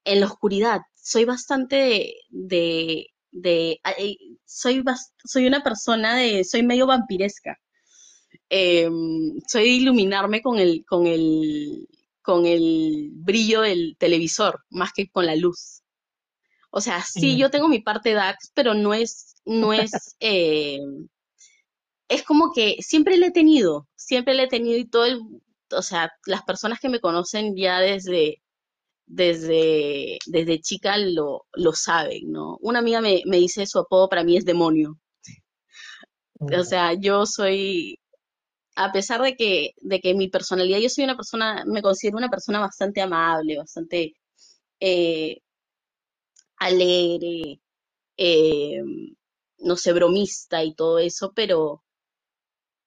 en la oscuridad, soy bastante de, soy, soy una persona de, soy medio vampiresca. Eh, soy de iluminarme con el, con el, con el brillo del televisor, más que con la luz. O sea, sí, yo tengo mi parte darks, pero no es, no es, eh, es como que siempre le he tenido, siempre le he tenido y todo el, o sea, las personas que me conocen ya desde, desde, desde chica lo, lo saben, ¿no? Una amiga me, me dice su apodo para mí es demonio. O sea, yo soy, a pesar de que, de que mi personalidad, yo soy una persona, me considero una persona bastante amable, bastante eh, alegre, eh, no sé, bromista y todo eso, pero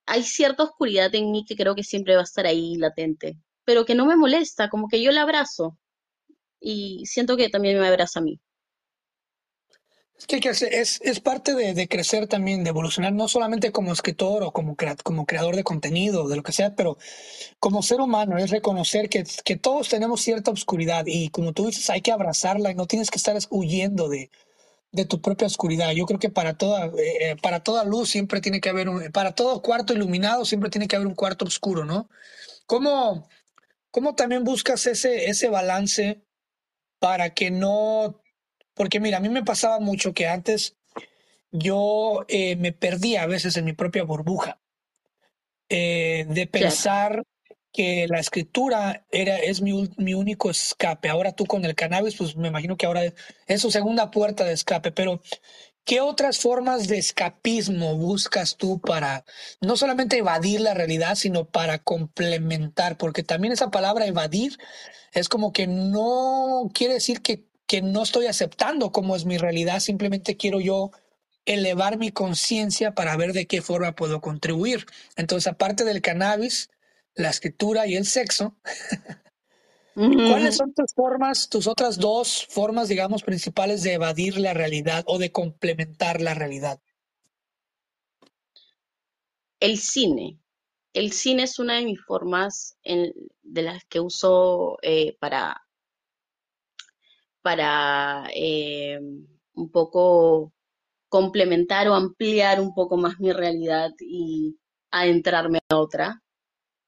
hay cierta oscuridad en mí que creo que siempre va a estar ahí latente, pero que no me molesta, como que yo la abrazo y siento que también me abraza a mí. Es que, es, es parte de, de, crecer también, de evolucionar, no solamente como escritor o como, como creador de contenido, de lo que sea, pero como ser humano, es reconocer que, que todos tenemos cierta oscuridad y como tú dices, hay que abrazarla y no tienes que estar huyendo de, de tu propia oscuridad. Yo creo que para toda, eh, eh, para toda luz siempre tiene que haber un, para todo cuarto iluminado siempre tiene que haber un cuarto oscuro, ¿no? ¿Cómo, cómo también buscas ese, ese balance para que no porque mira, a mí me pasaba mucho que antes yo eh, me perdía a veces en mi propia burbuja eh, de pensar que la escritura era, es mi, mi, único escape. Ahora tú con el cannabis, pues me imagino que ahora es su segunda puerta de escape, pero ¿qué otras formas de escapismo buscas tú para no solamente evadir la realidad, sino para complementar? Porque también esa palabra evadir es como que no quiere decir que que no estoy aceptando como es mi realidad, simplemente quiero yo elevar mi conciencia para ver de qué forma puedo contribuir. Entonces, aparte del cannabis, la escritura y el sexo, ¿cuáles son tus formas, tus otras dos formas, digamos, principales de evadir la realidad o de complementar la realidad? El cine. El cine es una de mis formas de las que uso eh, para para eh, un poco complementar o ampliar un poco más mi realidad y adentrarme a otra.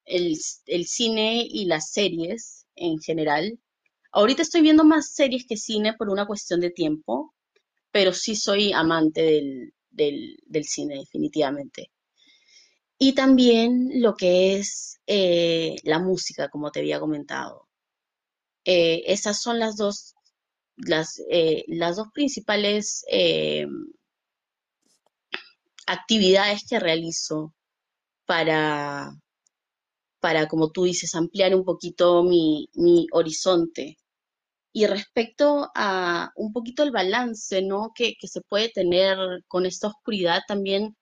El, el, cine y las series en general. Ahorita estoy viendo más series que cine por una cuestión de tiempo, pero sí soy amante del, del, cine, definitivamente. Y también lo que es eh, la música, como te había comentado. Eh, esas son las dos las, eh, las dos principales eh, actividades que realizo para, para, como tú dices, ampliar un poquito mi, mi horizonte. Y respecto a un poquito el balance, ¿no? Que, que se puede tener con esta oscuridad también,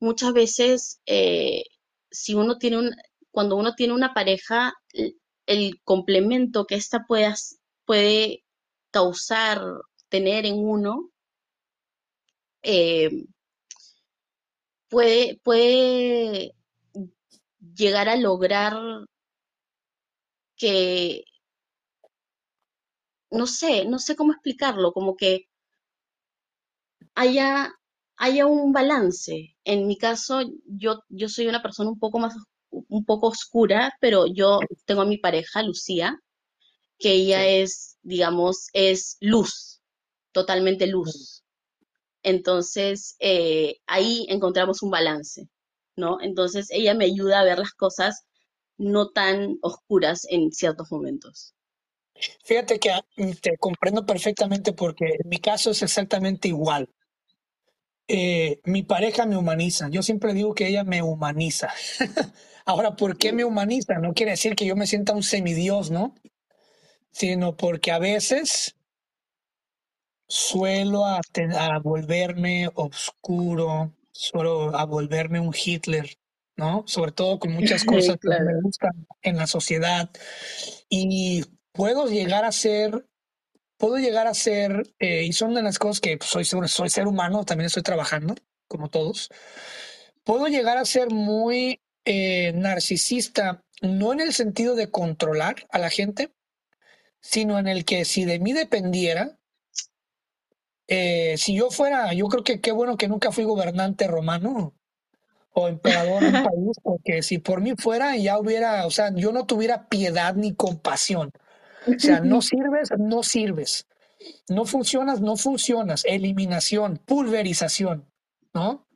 muchas veces, eh, si uno tiene un, cuando uno tiene una pareja, el complemento que ésta puede causar, tener en uno, eh, puede, puede llegar a lograr que, no sé, no sé cómo explicarlo, como que haya, haya un balance. En mi caso, yo, yo soy una persona un poco más, un poco oscura, pero yo tengo a mi pareja, Lucía, que ella es, digamos, es luz, totalmente luz. Entonces, eh, ahí encontramos un balance, ¿no? Entonces, ella me ayuda a ver las cosas no tan oscuras en ciertos momentos. Fíjate que mm, te comprendo perfectamente porque en mi caso es exactamente igual. Eh, mi pareja me humaniza. Yo siempre digo que ella me humaniza. Ahora, ¿por qué me humaniza? No quiere decir que yo me sienta un semidios, ¿no? Sino porque a veces suelo a, volverme oscuro, suelo a volverme un Hitler, ¿no? Sobre todo con muchas cosas que me gustan en la sociedad. Y puedo llegar a ser, puedo llegar a ser, eh, y son de las cosas que pues, soy, soy ser humano, también estoy trabajando, como todos, puedo llegar a ser muy eh, narcisista, no en el sentido de controlar a la gente, sino en el que si de mí dependiera, eh, si yo fuera, yo creo que qué bueno que nunca fui gobernante romano o emperador de un país, porque si por mí fuera ya hubiera, o sea, yo no tuviera piedad ni compasión. O sea, no sirves, no sirves. No funcionas, no funcionas. Eliminación, pulverización, ¿no?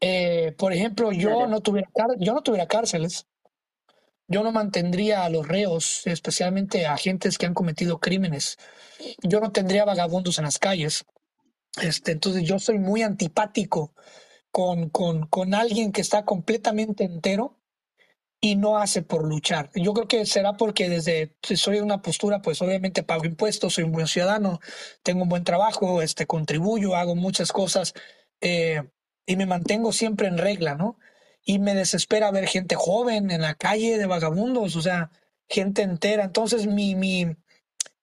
Eh, por ejemplo, yo no tuviera, yo no tuviera cárceles yo no mantendría a los reos, especialmente a agentes que han cometido crímenes. Yo no tendría vagabundos en las calles. Este, entonces yo soy muy antipático con, con, con alguien que está completamente entero y no hace por luchar. Yo creo que será porque desde si soy una postura, pues obviamente pago impuestos, soy un buen ciudadano, tengo un buen trabajo, este, contribuyo, hago muchas cosas eh, y me mantengo siempre en regla, ¿no? Y me desespera ver gente joven en la calle de vagabundos, o sea, gente entera. Entonces mi, mi,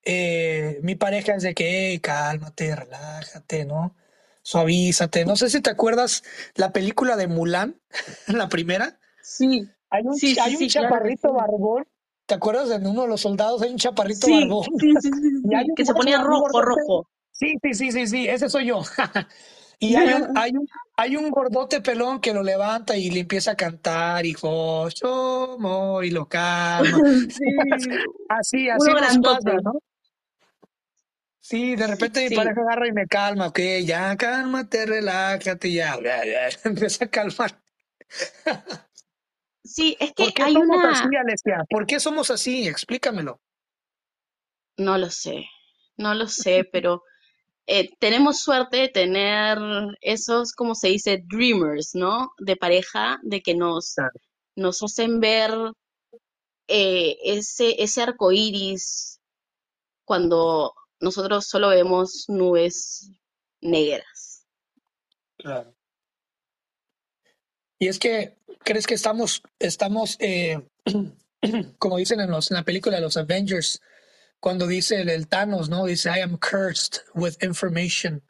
eh, mi pareja es de que, "Ey, cálmate, relájate, ¿no? Suavízate. No sé si te acuerdas la película de Mulan, la primera. Sí, Hay un, sí, hay un sí, claro chaparrito sí. barbón. ¿Te acuerdas de uno de los soldados? Hay un chaparrito Sí, barbón. sí, sí, sí, sí, Y hay sí, un, que se ponía rojo, rojo. Sí, sí, sí, sí, sí, ese soy yo. Y hay un, hay un, hay un gordote pelón que lo levanta y le empieza a cantar, hijo, Shomo, y lo calma. Sí, Así, así uno nos pasa. ¿no? Sí, de repente mi Sí, pareja agarra y me calma, ok, ya cálmate, relájate, ya, ya, ya, empieza a calmar. sí, es que ¿Por qué hay somos así, Alesia? ¿Por qué somos así? Explícamelo. no lo sé, no lo sé, pero eh, tenemos suerte de tener esos, como se dice, dreamers, ¿no? De pareja, de que nos, Claro, nos hacen ver eh, ese, ese arco iris cuando nosotros solo vemos nubes negras. claro. Y es que, ¿crees que estamos, estamos, eh, como dicen en, los, en la película los Avengers, cuando dice el, el Thanos, ¿no? Dice, I am cursed with information,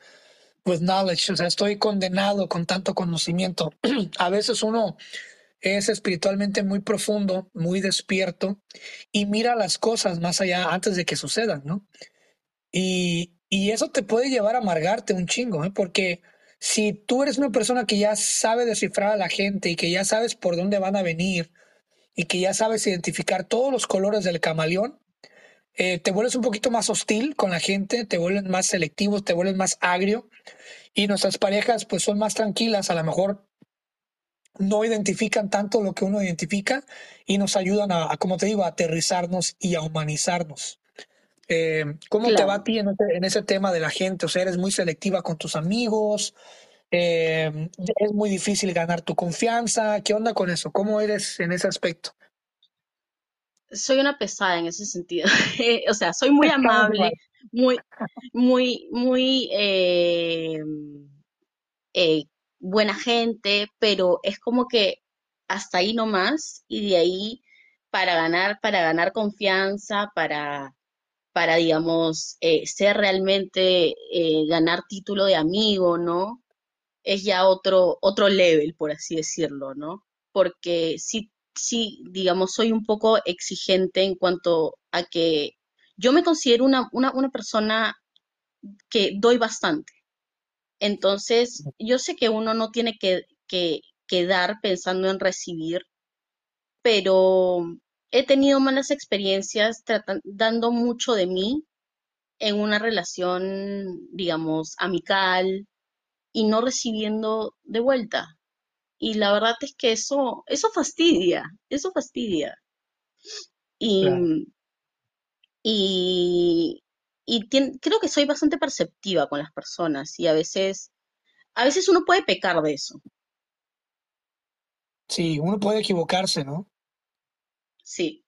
with knowledge. O sea, estoy condenado con tanto conocimiento. A veces uno es espiritualmente muy profundo, muy despierto y mira las cosas más allá antes de que sucedan, ¿no? Y, y eso te puede llevar a amargarte un chingo, ¿eh? Porque si tú eres una persona que ya sabe descifrar a la gente y que ya sabes por dónde van a venir y que ya sabes identificar todos los colores del camaleón, eh, te vuelves un poquito más hostil con la gente, te vuelves más selectivo, te vuelves más agrio y nuestras parejas pues son más tranquilas, a lo mejor no identifican tanto lo que uno identifica y nos ayudan a, a, como te digo, a aterrizarnos y a humanizarnos. Eh, ¿Cómo te va a ti en ese, en ese tema de la gente? O sea, eres muy selectiva con tus amigos, eh, es muy difícil ganar tu confianza. ¿Qué onda con eso? ¿Cómo eres en ese aspecto? Soy una pesada en ese sentido. O sea, soy muy amable, muy, muy, muy eh, eh, buena gente, pero es como que hasta ahí nomás y de ahí para ganar, para ganar confianza, para, para digamos, eh, ser realmente, eh, ganar título de amigo, ¿no? Es ya otro, otro level, por así decirlo, ¿no? Porque sí, sí, digamos, soy un poco exigente en cuanto a que yo me considero una, una, una persona que doy bastante. Entonces, yo sé que uno no tiene que, que, que dar pensando en recibir, pero he tenido malas experiencias tratan- dando mucho de mí en una relación, digamos, amical y no recibiendo de vuelta. Y la verdad es que eso, eso fastidia, eso fastidia. Claro. Y, y, y tien- creo que soy bastante perceptiva con las personas y a veces, a veces uno puede pecar de eso. Sí, uno puede equivocarse, ¿no? Sí,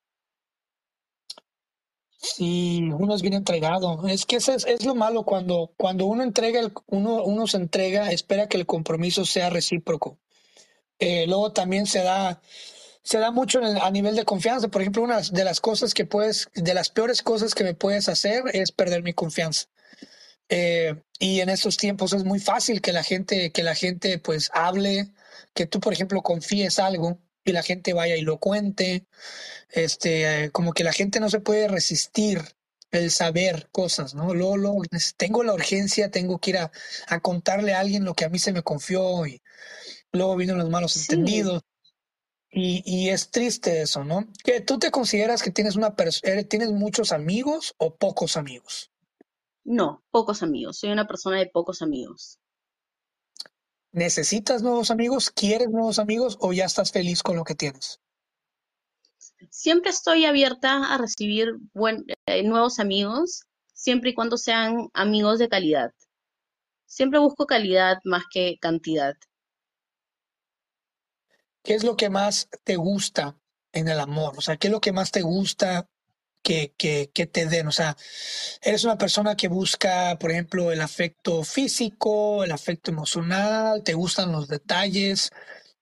Sí, uno es bien entregado. Es que eso es, es lo malo cuando, cuando uno entrega, el, uno, uno se entrega, espera que el compromiso sea recíproco. Eh, luego también se da, se da mucho el- a nivel de confianza. Por ejemplo, una de las cosas que puedes, de las peores cosas que me puedes hacer es perder mi confianza. Eh, y en estos tiempos es muy fácil que la gente, que la gente pues hable, que tú, por ejemplo, confíes algo y la gente vaya y lo cuente. Este, eh, como que la gente no se puede resistir el saber cosas, ¿no? Luego, luego, tengo la urgencia, tengo que ir a, a contarle a alguien lo que a mí se me confió y luego vienen los malos sí, entendidos. Y, y es triste eso, ¿no? ¿Que tú te consideras que tienes una tienes muchos amigos o pocos amigos? no, pocos amigos, soy una persona de pocos amigos. ¿Necesitas nuevos amigos? ¿Quieres nuevos amigos o ya estás feliz con lo que tienes? Siempre estoy abierta a recibir buen, eh, nuevos amigos, siempre y cuando sean amigos de calidad. Siempre busco calidad más que cantidad. ¿Qué es lo que más te gusta en el amor? O sea, ¿qué es lo que más te gusta que, que, te den? O sea, ¿eres una persona que busca, por ejemplo, el afecto físico, el afecto emocional? ¿Te gustan los detalles?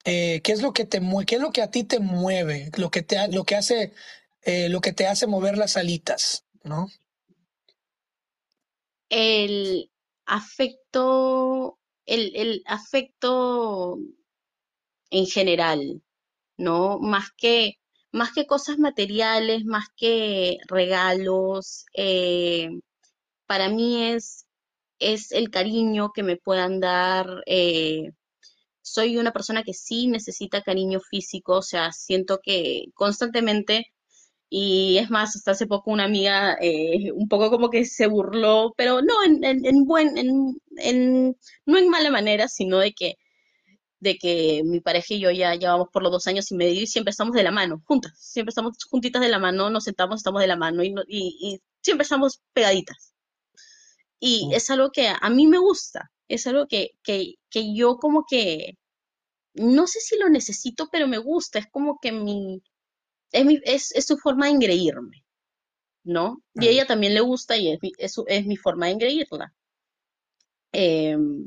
eh, ¿qué es lo que te mueve? ¿Qué es lo que a ti te mueve? Lo que te, lo que hace, eh, lo que te hace mover las alitas, ¿no? El afecto, el, el afecto en general, ¿no? Más que, más que cosas materiales, más que regalos, eh, para mí es, es el cariño que me puedan dar. eh, soy una persona que sí necesita cariño físico, o sea, siento que constantemente, y es más, hasta hace poco una amiga eh, un poco como que se burló, pero no en, en, en buen, en, no en mala manera, sino de que de que mi pareja y yo ya llevamos por los dos años y medio y siempre estamos de la mano, juntas, siempre estamos juntitas de la mano, nos sentamos, estamos de la mano y, y, y siempre estamos pegaditas. Y Mm, es algo que a mí me gusta, es algo que, que, que yo como que, no sé si lo necesito, pero me gusta, es como que mi, es, mi, es, es su forma de engreírme, ¿no? Y a ella también le gusta y es mi, es, es mi forma de engreírla. Em,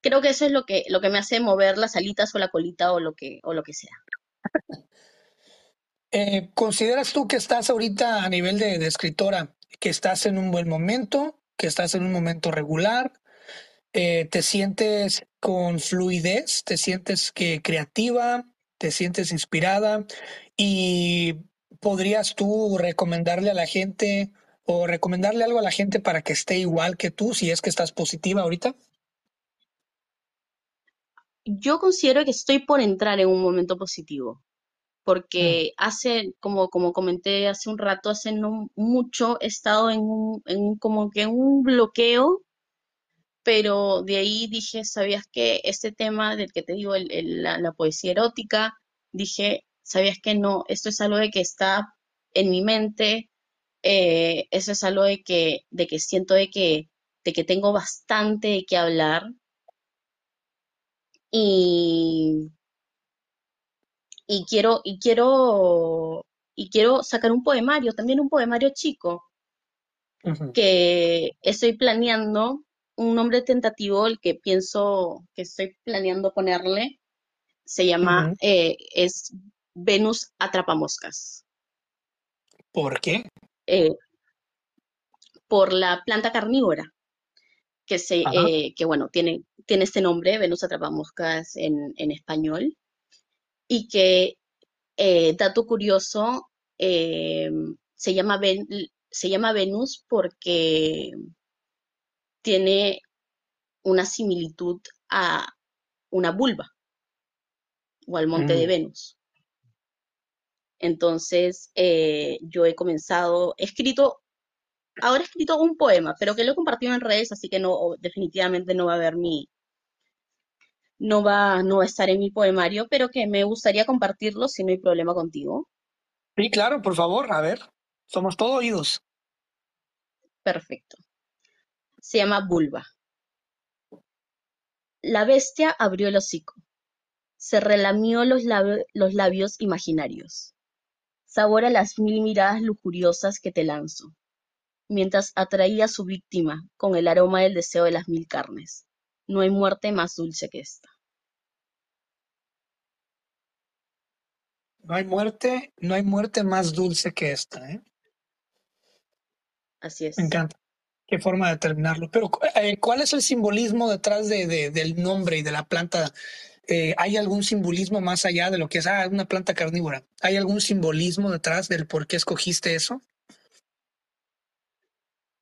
creo que eso es lo que, lo que me hace mover las alitas o la colita o lo que, o lo que sea. Eh, ¿consideras tú que estás ahorita a nivel de, escritora, que estás en un buen momento, que estás en un momento regular? Eh, ¿te sientes con fluidez? ¿Te sientes que creativa? ¿Te sientes inspirada? ¿Y podrías tú recomendarle a la gente o recomendarle algo a la gente para que esté igual que tú, si es que estás positiva ahorita? Yo considero que estoy por entrar en un momento positivo, Mm, porque hace, como, como comenté hace un rato, hace no mucho he estado en un, en un- como que un bloqueo, pero de ahí dije, ¿sabías que este tema del que te digo, el- el- la, la poesía erótica, dije, ¿sabías que no? Esto es algo de que está en mi mente, eh, eso es algo de que, de que siento de que, de que tengo bastante de qué hablar y y quiero, y quiero, y quiero sacar un poemario, también un poemario chico, que estoy planeando, un nombre tentativo, el que pienso que estoy planeando ponerle, se llama, eh, es Venus Atrapamoscas, ¿Por qué? eh, por la planta carnívora, que se, eh, que bueno, tiene, tiene este nombre, Venus Atrapamoscas en, en español, y que Eh, dato curioso, eh, se llama Ven- se llama Venus porque tiene una similitud a una vulva o al monte de Mm. Venus. Entonces, yo he comenzado, he escrito, ahora he escrito un poema, pero que lo he compartido en redes, así que no, definitivamente no va a haber mi, no va, no va a estar en mi poemario, pero que me gustaría compartirlo si no hay problema contigo. Sí, claro, por favor, a ver, somos todo oídos. Perfecto. Se llama Vulva. La bestia abrió el hocico, se relamió los, los labios imaginarios. Sabor a las mil miradas lujuriosas que te lanzo, mientras atraía a su víctima con el aroma del deseo de las mil carnes. No hay muerte más dulce que esta. No hay muerte, no hay muerte más dulce que esta, ¿eh? Así Me es. encanta. Qué forma de terminarlo. Pero, eh, ¿cuál es el simbolismo detrás de, de- del nombre y de la planta? Eh, ¿hay algún simbolismo más allá de lo que es ah, una planta carnívora? ¿Hay algún simbolismo detrás del por qué escogiste eso?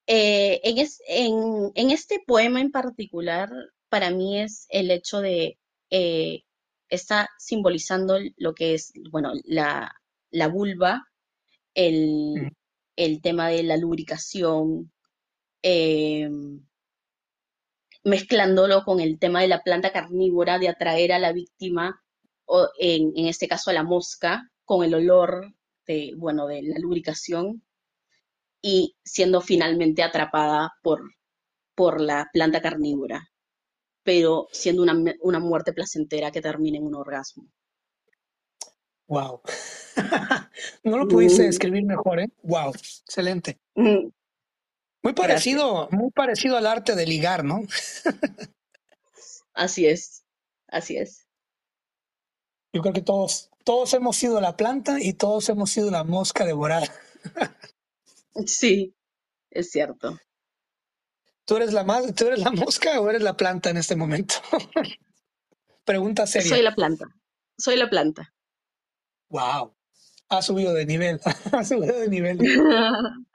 Eh, en, es- en- en este poema en particular, para mí es el hecho de, eh, está simbolizando lo que es, bueno, la, la vulva, Mm, el, el tema de la lubricación, eh, mezclándolo con el tema de la planta carnívora, de atraer a la víctima, o en, en este caso a la mosca, con el olor de, bueno, de la lubricación y siendo finalmente atrapada por, por la planta carnívora, pero siendo una, una muerte placentera que termina en un orgasmo. wow. no lo pudiste Mm, describir mejor, ¿eh? Wow. Excelente. mm, Muy Gracias. parecido, muy parecido al arte de ligar, ¿no? Así es, así es. Yo creo que todos, todos hemos sido la planta y todos hemos sido la mosca devorada. Sí, es cierto. ¿Tú eres la más, tú eres la mosca o eres la planta en este momento? Pregunta seria. Soy la planta. Soy la planta. Wow. Ha subido de nivel. ha subido de nivel.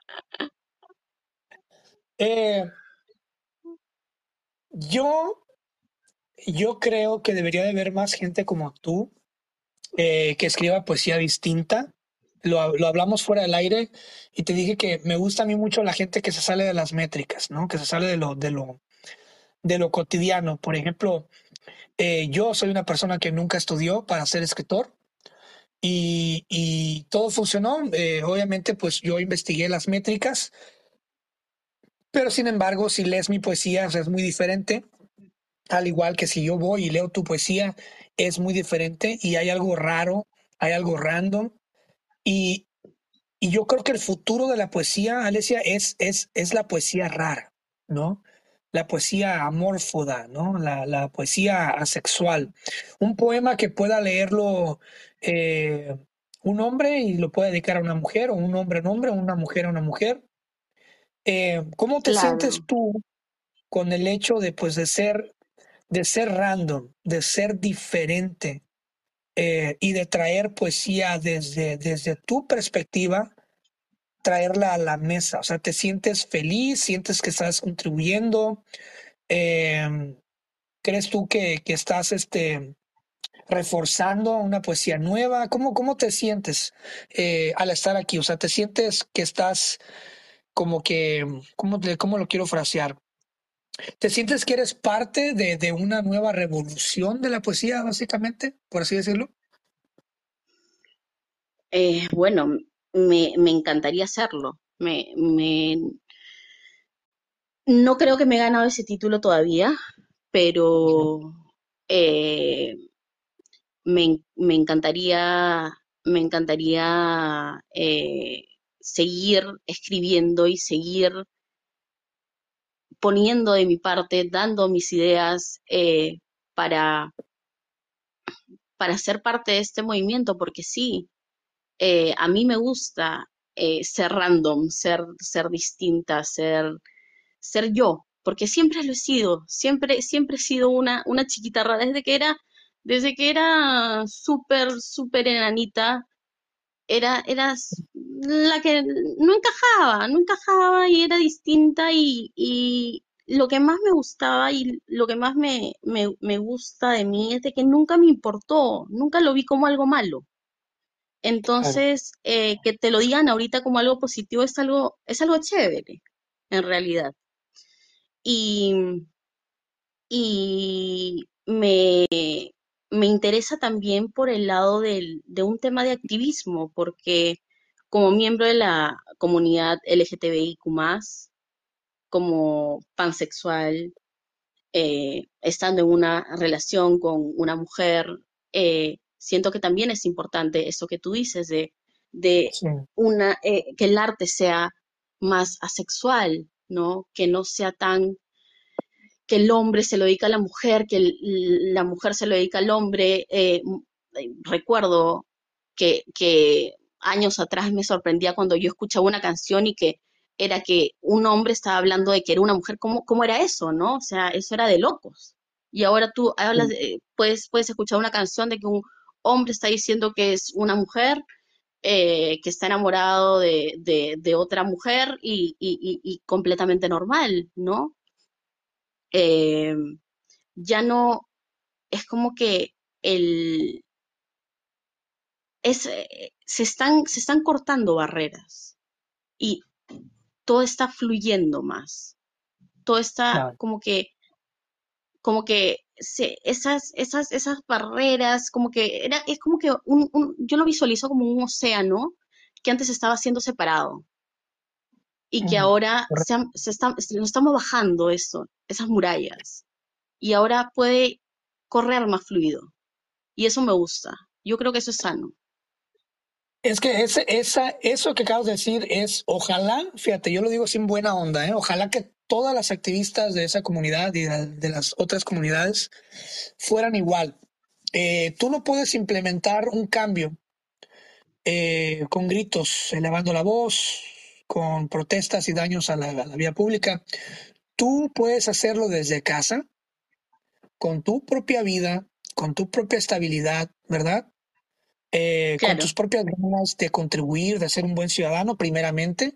Eh, yo, yo creo que debería de haber más gente como tú eh, que escriba poesía distinta. Lo, lo, hablamos fuera del aire y te dije que me gusta a mí mucho la gente que se sale de las métricas, ¿no? Que se sale de lo, de lo, de lo cotidiano. Por ejemplo, eh, yo soy una persona que nunca estudió para ser escritor y, y todo funcionó. Eh, obviamente, pues yo investigué las métricas, pero sin embargo, si lees mi poesía, es muy diferente. Al igual que si yo voy y leo tu poesía, es muy diferente y hay algo raro, hay algo random. Y, y yo creo que el futuro de la poesía, Alesia, es, es, es la poesía rara, ¿no? la poesía amórfoda, ¿no? La, la, poesía asexual. Un poema que pueda leerlo eh, un hombre y lo pueda dedicar a una mujer, o un hombre a un hombre, o una mujer a una mujer. Eh, ¿Cómo te claro. sientes tú con el hecho de, pues, de ser, de ser random, de ser diferente eh, y de traer poesía desde, desde tu perspectiva? traerla a la mesa? O sea, ¿te sientes feliz? ¿Sientes que estás contribuyendo? Eh, ¿Crees tú que, que, estás este, reforzando una poesía nueva? ¿Cómo, cómo te sientes eh, al estar aquí? O sea, ¿te sientes que estás como que, ¿cómo, cómo lo quiero frasear? ¿Te sientes que eres parte de, de una nueva revolución de la poesía, básicamente, por así decirlo? Eh, bueno, me, me encantaría hacerlo. Me, me, no creo que me he ganado ese título todavía, pero eh, me, me, encantaría, me encantaría eh, seguir escribiendo y seguir poniendo de mi parte, dando mis ideas eh, para, para ser parte de este movimiento, porque sí, eh, a mí me gusta eh, ser random, ser, ser distinta, ser, ser yo, porque siempre lo he sido, siempre, siempre he sido una, una chiquita desde que era, desde que era súper, súper enanita, era, era la que no encajaba, no encajaba y era distinta y, y lo que más me gustaba y lo que más me, me, me gusta de mí es de que nunca me importó, nunca lo vi como algo malo. Entonces, eh, que te lo digan ahorita como algo positivo es algo, es algo chévere, en realidad. Y, y me, me interesa también por el lado del, de un tema de activismo, porque como miembro de la comunidad LGTBIQ, como pansexual, eh, estando en una relación con una mujer, eh, siento que también es importante eso que tú dices de, de sí. una, eh, que el arte sea más asexual, ¿no? Que no sea tan que el hombre se lo dedica a la mujer, que el, la mujer se lo dedica al hombre. Recuerdo que, que años atrás me sorprendía cuando yo escuchaba una canción y que era que un hombre estaba hablando de que era una mujer, ¿cómo, cómo era eso, no? O sea, eso era de locos. Y ahora tú hablas, de, puedes, puedes escuchar una canción de que un hombre está diciendo que es una mujer, eh, que está enamorado de, de, de otra mujer y, y, y, completamente normal, ¿no? Eh, ya no, es como que el, es, eh, se, están, se están cortando barreras y todo está fluyendo más. Todo está claro. como que, como que se, esas, esas, esas barreras, como que era, es como que un, un, yo lo visualizo como un océano que antes estaba siendo separado y que ahora se, se está, nos estamos bajando eso, esas murallas y ahora puede correr más fluido y eso me gusta. Yo creo que eso es sano. Es que ese, esa, eso que acabas de decir es, ojalá, fíjate, yo lo digo sin buena onda, ¿eh? ojalá que todas las activistas de esa comunidad y de, las otras comunidades fueran igual. eh, tú no puedes implementar un cambio eh, con gritos, elevando la voz, con protestas y daños a la, a la vía pública. Tú puedes hacerlo desde casa, con tu propia vida, con tu propia estabilidad, ¿verdad? Eh, con tus propias ganas de contribuir, de ser un buen ciudadano, primeramente,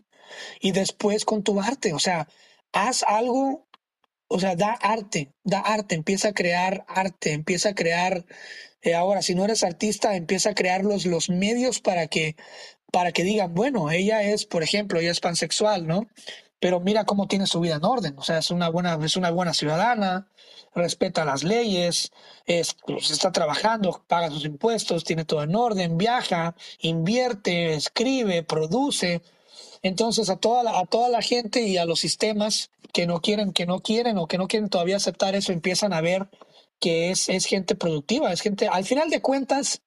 y después con tu arte. O sea, haz algo, o sea, da arte, da arte, empieza a crear arte, empieza a crear, eh, ahora, si no eres artista, empieza a crear los, los medios para que, para que digan, bueno, ella es, por ejemplo, ella es pansexual, ¿no? Pero mira cómo tiene su vida en orden, o sea, es una buena, es una buena ciudadana, respeta las leyes, es, pues, está trabajando, paga sus impuestos, tiene todo en orden, viaja, invierte, escribe, produce. Entonces a toda la, a toda la gente y a los sistemas que no quieren, que no quieren o que no quieren todavía aceptar eso, empiezan a ver que es, es gente productiva, es gente, al final de cuentas,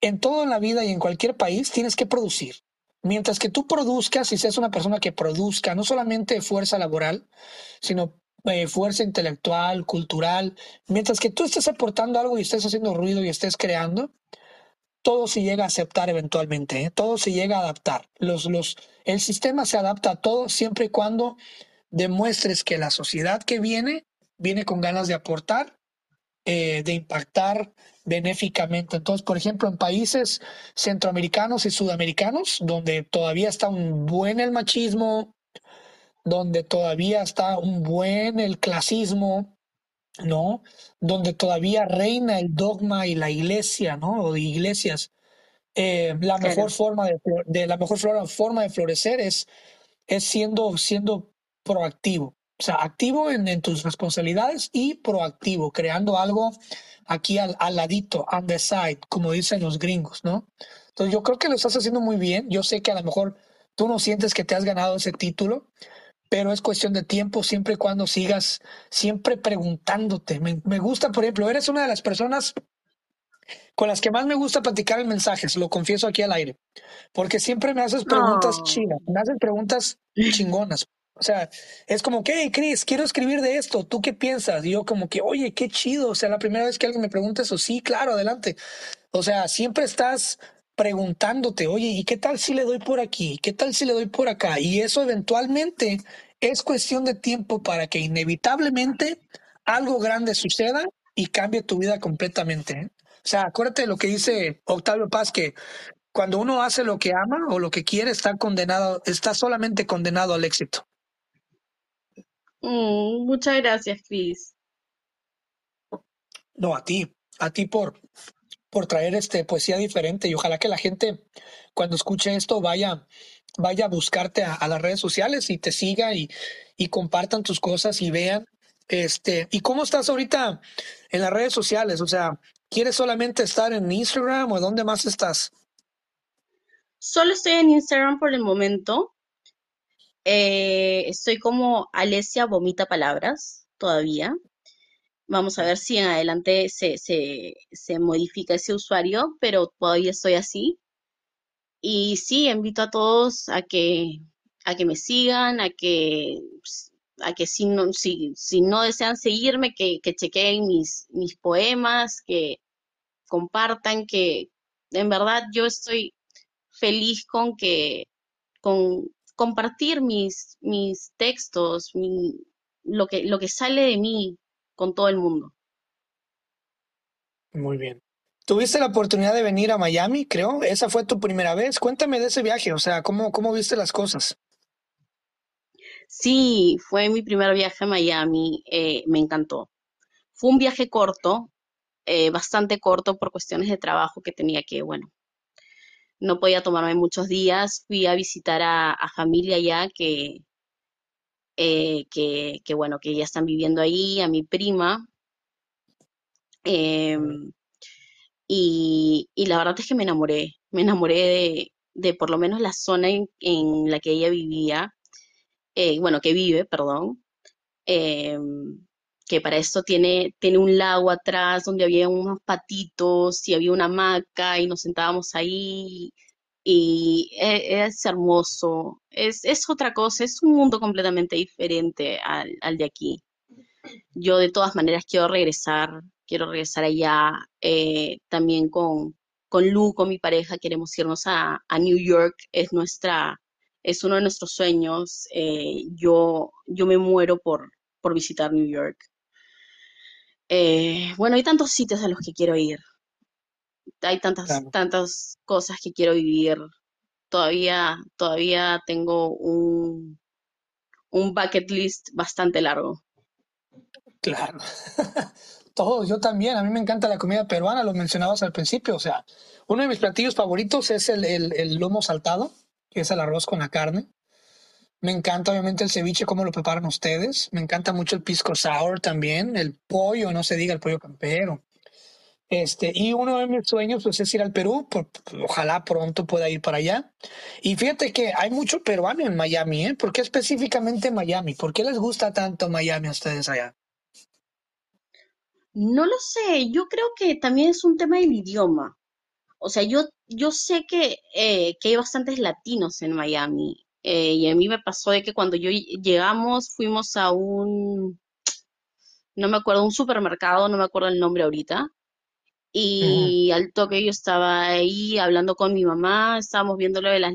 en todo en la vida y en cualquier país tienes que producir. Mientras que tú produzcas y seas una persona que produzca no solamente fuerza laboral, sino eh, fuerza intelectual, cultural, mientras que tú estés aportando algo y estés haciendo ruido y estés creando, todo se llega a aceptar eventualmente, ¿eh? todo se llega a adaptar. Los, los, el sistema se adapta a todo siempre y cuando demuestres que la sociedad que viene viene con ganas de aportar eh, de impactar benéficamente. Entonces, por ejemplo, en países centroamericanos y sudamericanos, donde todavía está un buen el machismo, donde todavía está un buen el clasismo, ¿no? Donde todavía reina el dogma y la iglesia, ¿no? O de iglesias. Eh, la claro. mejor forma de, de la mejor forma de florecer es es siendo, siendo proactivo. O sea, activo en, en tus responsabilidades y proactivo, creando algo aquí al, al ladito, on the side, como dicen los gringos, ¿no? Entonces yo creo que lo estás haciendo muy bien. Yo sé que a lo mejor tú no sientes que te has ganado ese título, pero es cuestión de tiempo siempre y cuando sigas siempre preguntándote. Me, me gusta, por ejemplo, eres una de las personas con las que más me gusta platicar en mensajes, lo confieso aquí al aire porque siempre me haces preguntas No. chidas, me haces preguntas chingonas. O sea, es como que, hey, Chris, quiero escribir de esto, ¿tú qué piensas? Y yo como que, oye, qué chido. O sea, la primera vez que alguien me pregunta eso, sí, claro, adelante. O sea, siempre estás preguntándote, oye, ¿y qué tal si le doy por aquí? ¿Qué tal si le doy por acá? Y eso eventualmente es cuestión de tiempo para que inevitablemente algo grande suceda y cambie tu vida completamente. ¿eh? O sea, acuérdate de lo que dice Octavio Paz, que cuando uno hace lo que ama o lo que quiere, está condenado, está solamente condenado al éxito. Mm, muchas gracias, Chris. No, a ti, a ti por, por traer este poesía diferente y ojalá que la gente cuando escuche esto vaya, vaya a buscarte a, a las redes sociales y te siga y, y compartan tus cosas y vean. Este, ¿y cómo estás ahorita en las redes sociales? O sea, ¿quieres solamente estar en Instagram o dónde más estás? Solo estoy en Instagram por el momento. Eh, estoy como Alesia Vomita Palabras todavía. Vamos a ver si en adelante se, se, se modifica ese usuario, pero todavía estoy así. Y sí, invito a todos a que, a que me sigan, a que, ps, a que si no, si, si no desean seguirme, que, que chequeen mis, mis poemas, que compartan, que en verdad yo estoy feliz con que, con compartir mis, mis textos, mi, lo que, lo que sale de mí con todo el mundo. Muy bien. Tuviste la oportunidad de venir a Miami, creo. Esa fue tu primera vez. Cuéntame de ese viaje, o sea, ¿cómo, cómo viste las cosas? Sí, fue mi primer viaje a Miami, eh, me encantó. Fue un viaje corto, eh, bastante corto por cuestiones de trabajo que tenía que, bueno, no podía tomarme muchos días. Fui a visitar a, a familia ya que, eh, que, que, bueno, que ya están viviendo ahí, a mi prima. em, y, y la verdad es que me enamoré, me enamoré de, de por lo menos la zona en, en la que ella vivía, eh, bueno, que vive, perdón em, que para esto tiene, tiene un lago atrás donde había unos patitos y había una hamaca y nos sentábamos ahí y e- es, hermoso, es, es otra cosa, es un mundo completamente diferente al, al de aquí. Yo de todas maneras quiero regresar, quiero regresar allá. Eh, también con, con Lu, con mi pareja, queremos irnos a, a New York, es nuestra, es uno de nuestros sueños. Eh, yo, yo me muero por, por visitar New York. Eh, bueno, hay tantos sitios a los que quiero ir. Hay tantas, Claro, tantas cosas que quiero vivir. Todavía, todavía tengo un, un bucket list bastante largo. claro. Todos, yo también. A mí me encanta la comida peruana, lo mencionabas al principio. O sea, uno de mis platillos favoritos es el, el, el lomo saltado, que es el arroz con la carne. Me encanta obviamente el ceviche, cómo lo preparan ustedes. Me encanta mucho el pisco sour también, el pollo, no se diga el pollo campero. Este, y uno de mis sueños pues, es ir al Perú, ojalá pronto pueda ir para allá. Y fíjate que hay mucho peruano en Miami, ¿eh? ¿Por qué específicamente Miami? ¿Por qué les gusta tanto Miami a ustedes allá? No lo sé, yo creo que también es un tema del idioma. O sea, yo, yo sé que, eh, que hay bastantes latinos en Miami. Eh, y a mí me pasó de que cuando yo ll- llegamos, fuimos a un, no me acuerdo, un supermercado, no me acuerdo el nombre ahorita. Y al toque yo estaba ahí hablando con mi mamá, estábamos viendo lo de las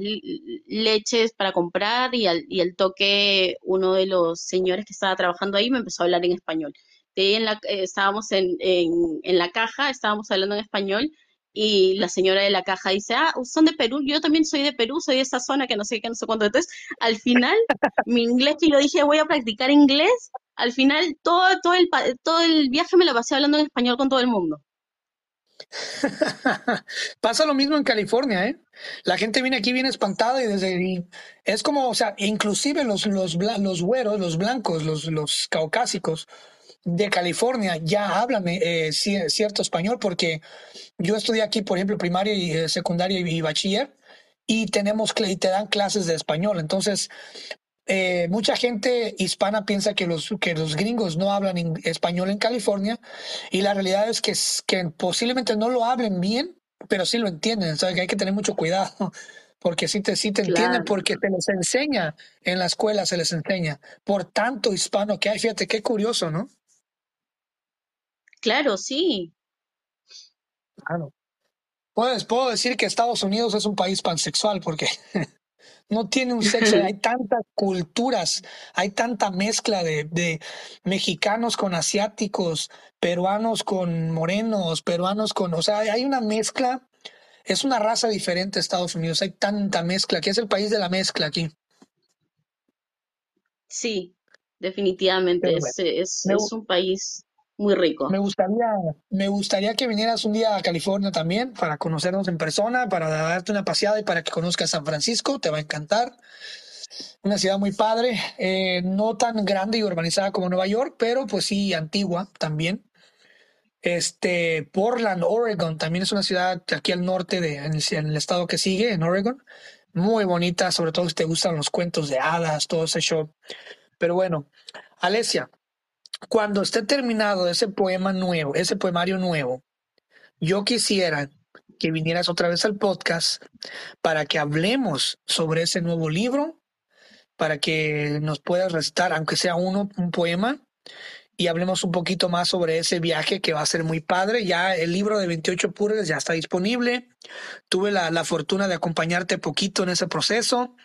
leches para comprar y al, y al toque uno de los señores que estaba trabajando ahí me empezó a hablar en español. De ahí en la, eh, estábamos en, en, en la caja, estábamos hablando en español y la señora de la caja dice, ah, son de Perú, yo también soy de Perú, soy de esa zona que no sé qué, no sé cuánto. Entonces, al final, mi inglés que yo dije, voy a practicar inglés, al final todo, todo el, todo el viaje me lo pasé hablando en español con todo el mundo. Pasa lo mismo en California, ¿eh? La gente viene aquí bien espantada y desde y es como, o sea, inclusive los los los güeros, los blancos, los los caucásicos de California ya hablan eh, ci- cierto español porque yo estudié aquí, por ejemplo, primaria y eh, secundaria y, y bachiller y tenemos y te dan clases de español, entonces eh, mucha gente hispana piensa que los, que los gringos no hablan español en California y la realidad es que, que posiblemente no lo hablen bien, pero sí lo entienden. ¿sabes? Que hay que tener mucho cuidado porque sí te, sí te entienden porque se les enseña en la escuela, se les enseña por tanto hispano que hay. Fíjate qué curioso, ¿no? Claro, sí. Claro. Puedes, puedo decir que Estados Unidos es un país pansexual porque no tiene un sexo, hay tantas culturas, hay tanta mezcla de, de mexicanos con asiáticos, peruanos con morenos, peruanos con, o sea, hay una mezcla, es una raza diferente Estados Unidos, hay tanta mezcla, que es el país de la mezcla aquí. Sí, definitivamente bueno, es, es, me, es un país muy me rico. gustaría, me gustaría que vinieras un día a California también para conocernos en persona, para darte una paseada y para que conozcas San Francisco, te va a encantar. Una ciudad muy padre, eh, no tan grande y urbanizada como Nueva York, pero pues sí antigua también. Este, Portland, Oregon, también es una ciudad aquí al norte de, en el, el estado que sigue, en Oregon. Muy bonita, sobre todo si te gustan los cuentos de hadas, todo ese show. Pero bueno, Alesia, cuando esté terminado ese poema nuevo, ese poemario nuevo, yo quisiera que vinieras otra vez al podcast para que hablemos sobre ese nuevo libro, para que nos puedas recitar, aunque sea uno, un poema, y hablemos un poquito más sobre ese viaje que va a ser muy padre. Ya el libro de 28 Pures ya está disponible. Tuve la, la fortuna de acompañarte poquito en ese proceso.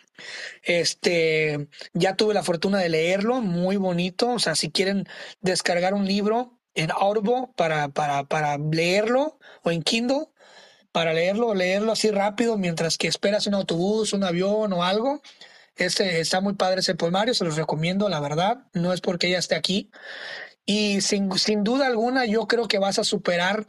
Este, ya tuve la fortuna de leerlo, muy bonito. O sea, si quieren descargar un libro en Audible para, para, para leerlo o en Kindle, para leerlo, leerlo así rápido mientras que esperas un autobús, un avión o algo. Este, está muy padre ese poemario, se los recomiendo, la verdad. No es porque ella esté aquí. Y sin, sin duda alguna, yo creo que vas a superar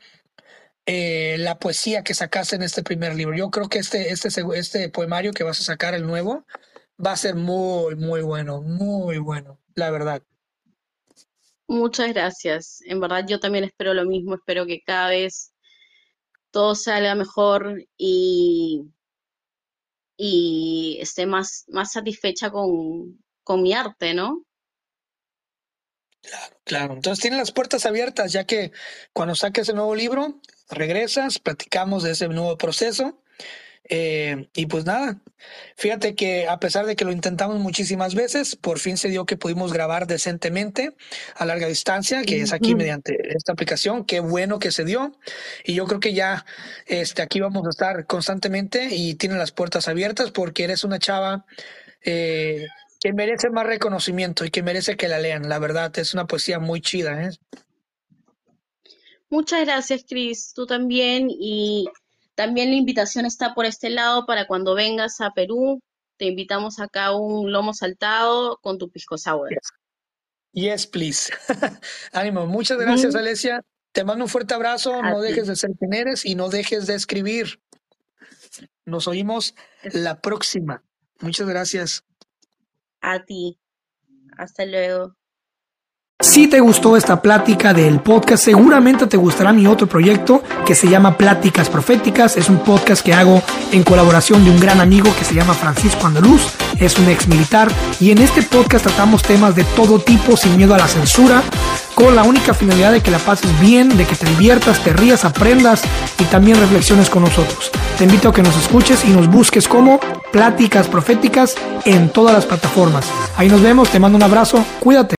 eh, la poesía que sacaste en este primer libro. Yo creo que este, este, este poemario que vas a sacar, el nuevo, va a ser muy, muy bueno, muy bueno, la verdad. Muchas gracias. En verdad yo también espero lo mismo, espero que cada vez todo salga mejor y, y esté más, más satisfecha con, con mi arte, ¿no? Claro, entonces tienes las puertas abiertas, ya que cuando saques el nuevo libro, regresas, platicamos de ese nuevo proceso Eh, y pues nada, fíjate que a pesar de que lo intentamos muchísimas veces, por fin se dio que pudimos grabar decentemente a larga distancia, que es aquí mediante esta aplicación. Qué bueno que se dio. Y yo creo que ya este, aquí vamos a estar constantemente y tienen las puertas abiertas porque eres una chava eh, que merece más reconocimiento y que merece que la lean. La verdad, es una poesía muy chida, ¿eh? Muchas gracias, Cris. Tú también. Y también la invitación está por este lado para cuando vengas a Perú. Te invitamos acá a un lomo saltado con tu pisco sour. Yes, please. Ánimo. Muchas gracias, Ujú. Alesia. Te mando un fuerte abrazo. A No ti. dejes de ser quien eres y no dejes de escribir. Nos oímos la próxima. Muchas gracias. A ti. Hasta luego. Si te gustó esta plática del podcast, seguramente te gustará mi otro proyecto que se llama Pláticas Proféticas. Es un podcast que hago en colaboración de un gran amigo que se llama Francisco Andaluz. Es un ex militar y en este podcast tratamos temas de todo tipo sin miedo a la censura, con la única finalidad de que la pases bien, de que te diviertas, te rías, aprendas y también reflexiones con nosotros. Te invito a que nos escuches y nos busques como Pláticas Proféticas en todas las plataformas. Ahí nos vemos, te mando un abrazo, cuídate.